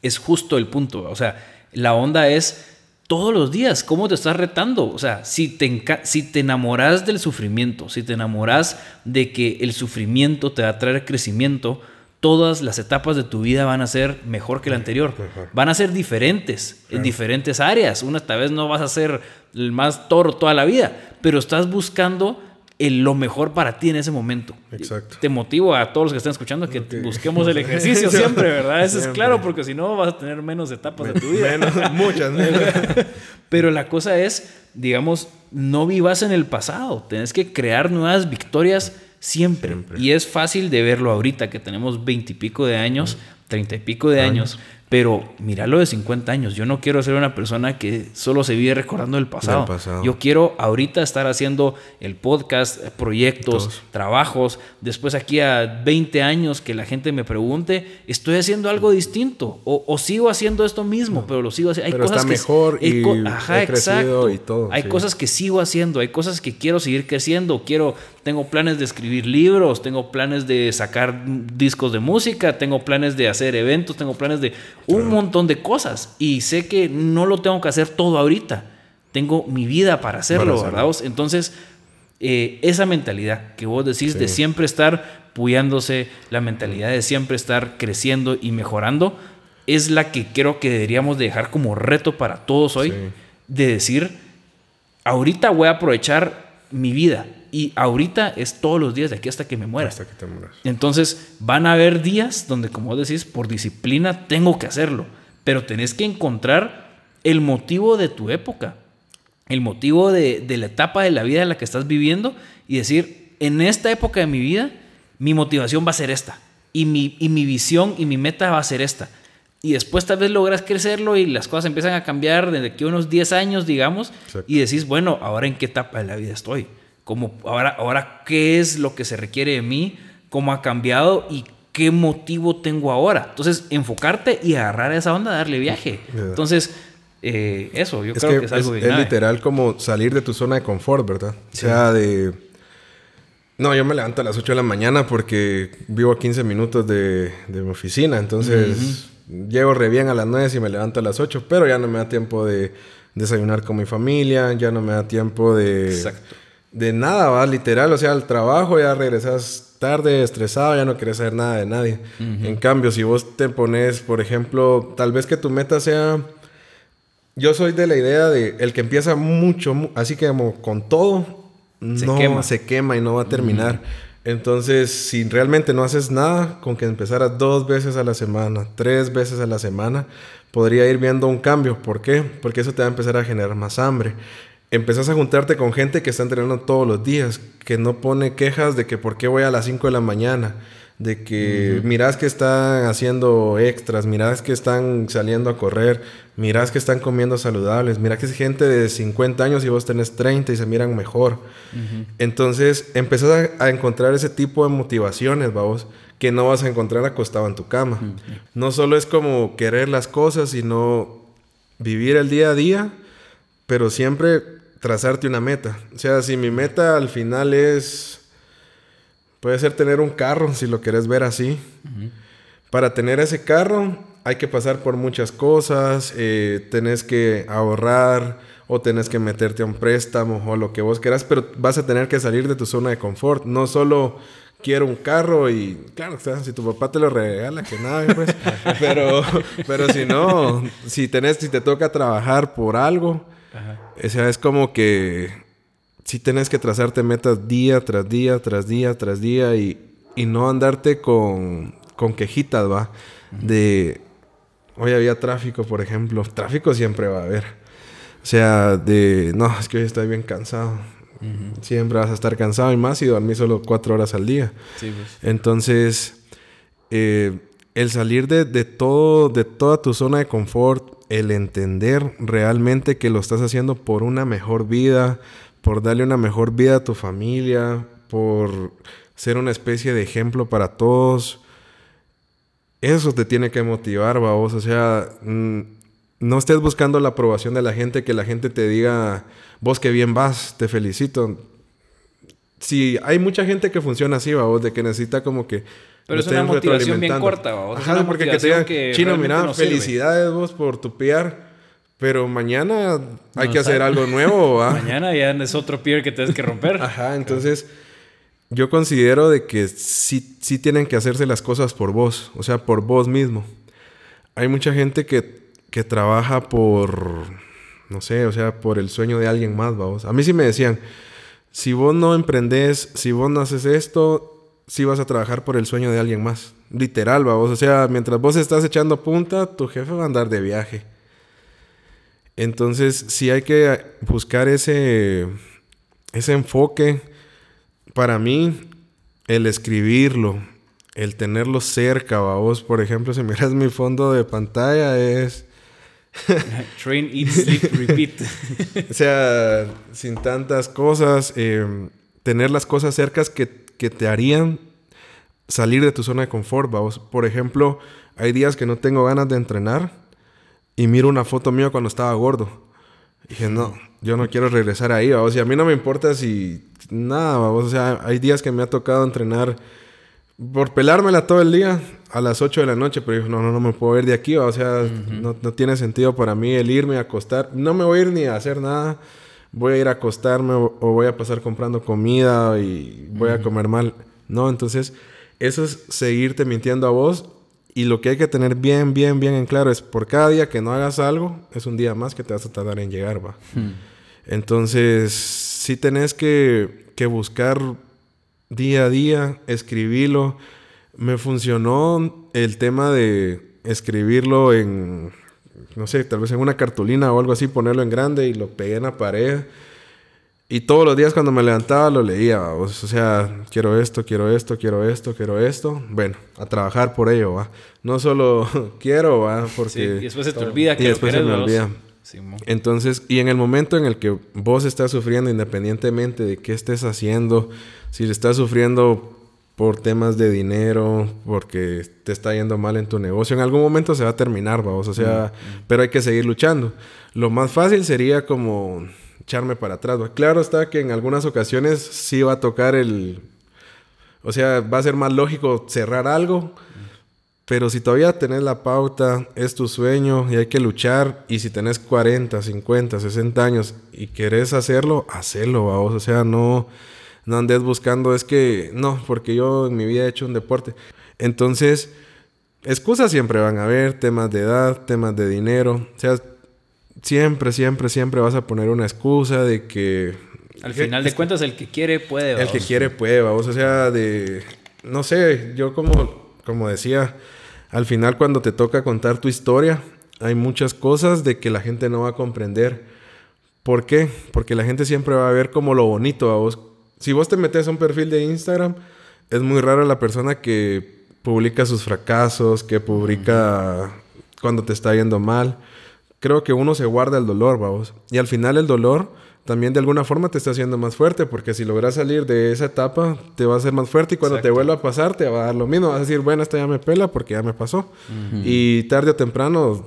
A: es justo el punto. O sea, la onda es todos los días, ¿cómo te estás retando? O sea, si te, si te enamoras del sufrimiento, si te enamoras de que el sufrimiento te va a traer crecimiento, todas las etapas de tu vida van a ser mejor que la anterior. Van a ser diferentes en diferentes áreas. Una tal vez no vas a ser el más toro toda la vida, pero estás buscando el- lo mejor para ti en ese momento.
D: Exacto.
A: Te motivo a todos los que están escuchando que busquemos el ejercicio siempre, ¿verdad? Eso es claro, porque si no vas a tener menos etapas de tu vida.
D: Menos, muchas, menos.
A: Pero la cosa es, digamos, no vivas en el pasado. Tenés que crear nuevas victorias siempre. Y es fácil de verlo ahorita, que tenemos veintipico de años, treinta y pico de años. Pero míralo de 50 años. Yo no quiero ser una persona que solo se vive recordando el pasado. Yo quiero ahorita estar haciendo el podcast, eh, proyectos,
D: Todos.
A: trabajos. Después aquí a 20 años que la gente me pregunte, estoy haciendo algo distinto o, o sigo haciendo esto mismo, pero lo sigo haciendo. Hay
D: Pero
A: cosas
D: está
A: que-
D: mejor
A: hay
D: y
A: co-
D: he
A: Ajá,
D: crecido
A: exacto.
D: y todo,
A: Hay
D: sí.
A: cosas que sigo haciendo, hay cosas que quiero seguir creciendo, quiero tengo planes de escribir libros, tengo planes de sacar discos de música, tengo planes de hacer eventos, tengo planes de un montón de cosas y sé que no lo tengo que hacer todo ahorita. Tengo mi vida para hacerlo. ¿verdad? Entonces, eh, esa mentalidad que vos decís de siempre estar puyándose, la mentalidad de siempre estar creciendo y mejorando, es la que creo que deberíamos de dejar como reto para todos hoy.
D: Sí.
A: de decir, ahorita voy a aprovechar mi vida y ahorita es todos los días de aquí hasta que me muera.
D: Hasta que te mueras.
A: Entonces van a haber días donde, como vos decís, por disciplina tengo que hacerlo, pero tenés que encontrar el motivo de tu época, el motivo de, de la etapa de la vida en la que estás viviendo y decir, en esta época de mi vida, mi motivación va a ser esta y mi, y mi visión y mi meta va a ser esta. Y después tal vez logras crecerlo y las cosas empiezan a cambiar desde aquí a unos 10 años, digamos,
D: Exacto.
A: y decís, bueno, ahora en qué etapa de la vida estoy, como ahora, ahora qué es lo que se requiere de mí, cómo ha cambiado y qué motivo tengo ahora. Entonces, enfocarte y agarrar esa onda, darle viaje.
D: Yeah.
A: Entonces, eh, eso, yo
D: Es
A: creo
D: que
A: que es
D: es,
A: algo
D: es
A: grave.
D: literal como salir de tu zona de confort, ¿verdad? O sea, de... No, yo me levanto a las 8 de la mañana porque vivo a 15 minutos de, de mi oficina. Entonces, llego re bien a las 9 y me levanto a las 8. Pero ya no me da tiempo de desayunar con mi familia. Ya no me da tiempo de...
A: Exacto.
D: De nada, va, literal. O sea, al trabajo ya regresas tarde, estresado, ya no quieres saber nada de nadie. En cambio, si vos te pones, por ejemplo, tal vez que tu meta sea... Yo soy de la idea de el que empieza mucho, mu- así que como con todo,
A: Se
D: no
A: quema.
D: se quema y no va a terminar. Entonces, si realmente no haces nada, con que empezaras dos veces a la semana, tres veces a la semana, podría ir viendo un cambio. ¿Por qué? Porque eso te va a empezar a generar más hambre. Empezás a juntarte con gente que está entrenando todos los días, que no pone quejas de que por qué voy a las 5 de la mañana, de que mirás que están haciendo extras, mirás que están saliendo a correr, mirás que están comiendo saludables, mirás que es gente de 50 años y vos tenés 30 y se miran mejor. Entonces empezás a, a encontrar ese tipo de motivaciones, vamos, que no vas a encontrar acostado en tu cama. No solo es como querer las cosas, sino vivir el día a día, pero siempre trazarte una meta. O sea, si mi meta al final es... Puede ser tener un carro, si lo querés ver así. Para tener ese carro hay que pasar por muchas cosas, eh, tenés que ahorrar o tenés que meterte a un préstamo o lo que vos quieras, pero vas a tener que salir de tu zona de confort. No solo quiero un carro y claro, o sea, si tu papá te lo regala, que nada, pues. pero, pero si no, si tenés, si te toca trabajar por algo, o sea, es como que si tenés que trazarte metas día tras día, tras día, tras día y, y no andarte con, con quejitas, ¿va? De, hoy había tráfico, por ejemplo. Tráfico siempre va a haber. O sea, de, no, es que hoy estoy bien cansado. Siempre vas a estar cansado y más si dormís solo cuatro horas al día.
A: Sí, pues.
D: Entonces, eh, el salir de, de todo, de toda tu zona de confort, el entender realmente que lo estás haciendo por una mejor vida, por darle una mejor vida a tu familia, por ser una especie de ejemplo para todos, eso te tiene que motivar, vos. O sea, mm, no estés buscando la aprobación de la gente, que la gente te diga, vos que bien vas, te felicito. Sí, hay mucha gente que funciona así, vos, de que necesita como que...
A: Pero es una motivación bien corta. O
D: Ajá,
A: una
D: porque que te digan,
A: que
D: chino, mira,
A: no sirve".
D: felicidades vos por tu PR, pero mañana hay
A: No
D: que hacer algo nuevo, ¿va?
A: Mañana ya es otro pier que tienes que romper.
D: Ajá, entonces yo considero de que sí, sí tienen que hacerse las cosas por vos, o sea, por vos mismo. Hay mucha gente que, que trabaja por, no sé, o sea, por el sueño de alguien más, vamos. A mí sí me decían, si vos no emprendés, si vos no haces esto, sí vas a trabajar por el sueño de alguien más. Literal, vamos. O sea, mientras vos estás echando punta, tu jefe va a andar de viaje. Entonces, sí hay que buscar ese, ese enfoque. Para mí, el escribirlo, el tenerlo cerca, vos, por ejemplo, si miras mi fondo de pantalla, es,
A: Train, eat, sleep, repeat.
D: o sea, sin tantas cosas, eh, tener las cosas cercas que, que te harían salir de tu zona de confort, vamos. Por ejemplo, hay días que no tengo ganas de entrenar y miro una foto mía cuando estaba gordo. Y dije, no, yo no quiero regresar ahí, vamos. Y a mí no me importa si nada, vamos. O sea, hay días que me ha tocado entrenar por pelármela todo el día a las 8 de la noche, pero no, no, no me puedo ir de aquí, va. o sea, no, no tiene sentido para mí el irme a acostar. No me voy a ir ni a hacer nada. Voy a ir a acostarme o, o voy a pasar comprando comida y voy a comer mal. No, entonces, eso es seguirte mintiendo a vos Y lo que hay que tener bien, bien, bien en claro es por cada día que no hagas algo, es un día más que te vas a tardar en llegar, va. Entonces, sí tenés que, que buscar día a día, escribirlo. Me funcionó el tema de escribirlo en, no sé, tal vez en una cartulina o algo así, ponerlo en grande y lo pegué en la pared. Y todos los días cuando me levantaba lo leía, ¿va? o sea, quiero esto, quiero esto, quiero esto, quiero esto. Bueno, a trabajar por ello, ¿va? No solo quiero, ¿va? Porque...
A: Sí, y después se te olvida que
D: y
A: lo
D: después se
A: querés,
D: me olvida. Entonces, y en el momento en el que vos estás sufriendo, independientemente de qué estés haciendo, si le estás sufriendo por temas de dinero, porque te está yendo mal en tu negocio, en algún momento se va a terminar, vamos, o sea, pero hay que seguir luchando. Lo más fácil sería como echarme para atrás. ¿va? Claro está que en algunas ocasiones sí va a tocar el, o sea, va a ser más lógico cerrar algo. Pero si todavía tenés la pauta, es tu sueño y hay que luchar. Y si tenés 40, 50, 60 años y querés hacerlo, hacelo, vamos. O sea, no, no andes buscando, es que no, porque yo en mi vida he hecho un deporte. Entonces, excusas siempre van a haber, temas de edad, temas de dinero. O sea, siempre, siempre, siempre vas a poner una excusa de que
A: Al final de cuentas, el que quiere puede.
D: el
A: ¿va?
D: que quiere puede, vamos. O sea, de. No sé, yo como, como decía, al final cuando te toca contar tu historia, hay muchas cosas de que la gente no va a comprender. ¿Por qué? Porque la gente siempre va a ver como lo bonito a vos. Si vos te metes a un perfil de Instagram, es muy raro la persona que publica sus fracasos, que publica cuando te está yendo mal. Creo que uno se guarda el dolor, vamos. Y al final el dolor también de alguna forma te está haciendo más fuerte, porque si logras salir de esa etapa, te va a hacer más fuerte y cuando te vuelva a pasar, te va a dar lo mismo. Vas a decir, bueno, esta ya me pela porque ya me pasó. Y tarde o temprano, o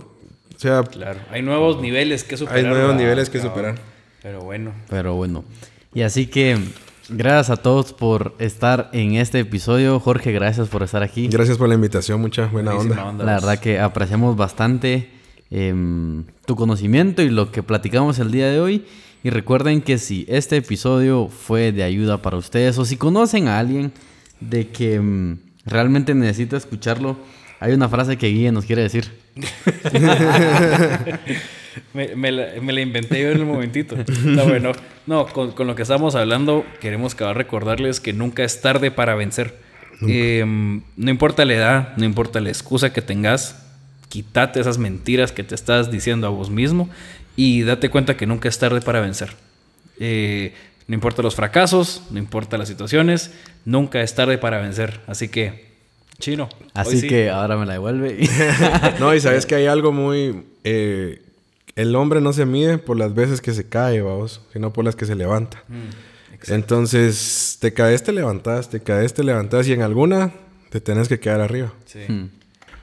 D: sea,
A: Claro. Hay nuevos niveles que superar.
D: hay nuevos niveles que superar.
A: Pero bueno.
C: Pero bueno. Y así que gracias a todos por estar en este episodio. Jorge, gracias por estar aquí.
D: Gracias por la invitación, mucha buena onda.
A: onda,
C: La
A: vos.
C: verdad que apreciamos bastante em, tu conocimiento y lo que platicamos el día de hoy. Y recuerden que si este episodio fue de ayuda para ustedes o si conocen a alguien de que em, realmente necesita escucharlo, hay una frase que Guille nos quiere decir.
A: Me, me la, me la inventé yo en el momentito. Está bueno. No, con, con lo que estamos hablando, queremos acabar recordarles que nunca es tarde para vencer. Eh, no importa la edad, no importa la excusa que tengas, quítate esas mentiras que te estás diciendo a vos mismo y date cuenta que nunca es tarde para vencer. Eh, no importa los fracasos, no importa las situaciones, nunca es tarde para vencer. Así que, chino.
C: Así
A: sí.
C: que ahora me la devuelve.
D: No, y sabes que hay algo muy... eh, el hombre no se mide por las veces que se cae, vamos, sino por las que se levanta. Entonces, te caes, te levantas, te caes, te levantas y en alguna te tenés que quedar arriba.
A: Sí.
C: Mm.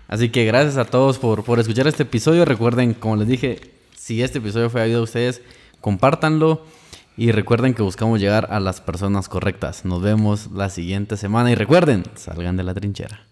C: Así que gracias a todos por, por escuchar este episodio. Recuerden, como les dije, si este episodio fue de ayuda a ustedes, compártanlo. Y recuerden que buscamos llegar a las personas correctas. Nos vemos la siguiente semana. Y recuerden, salgan de la trinchera.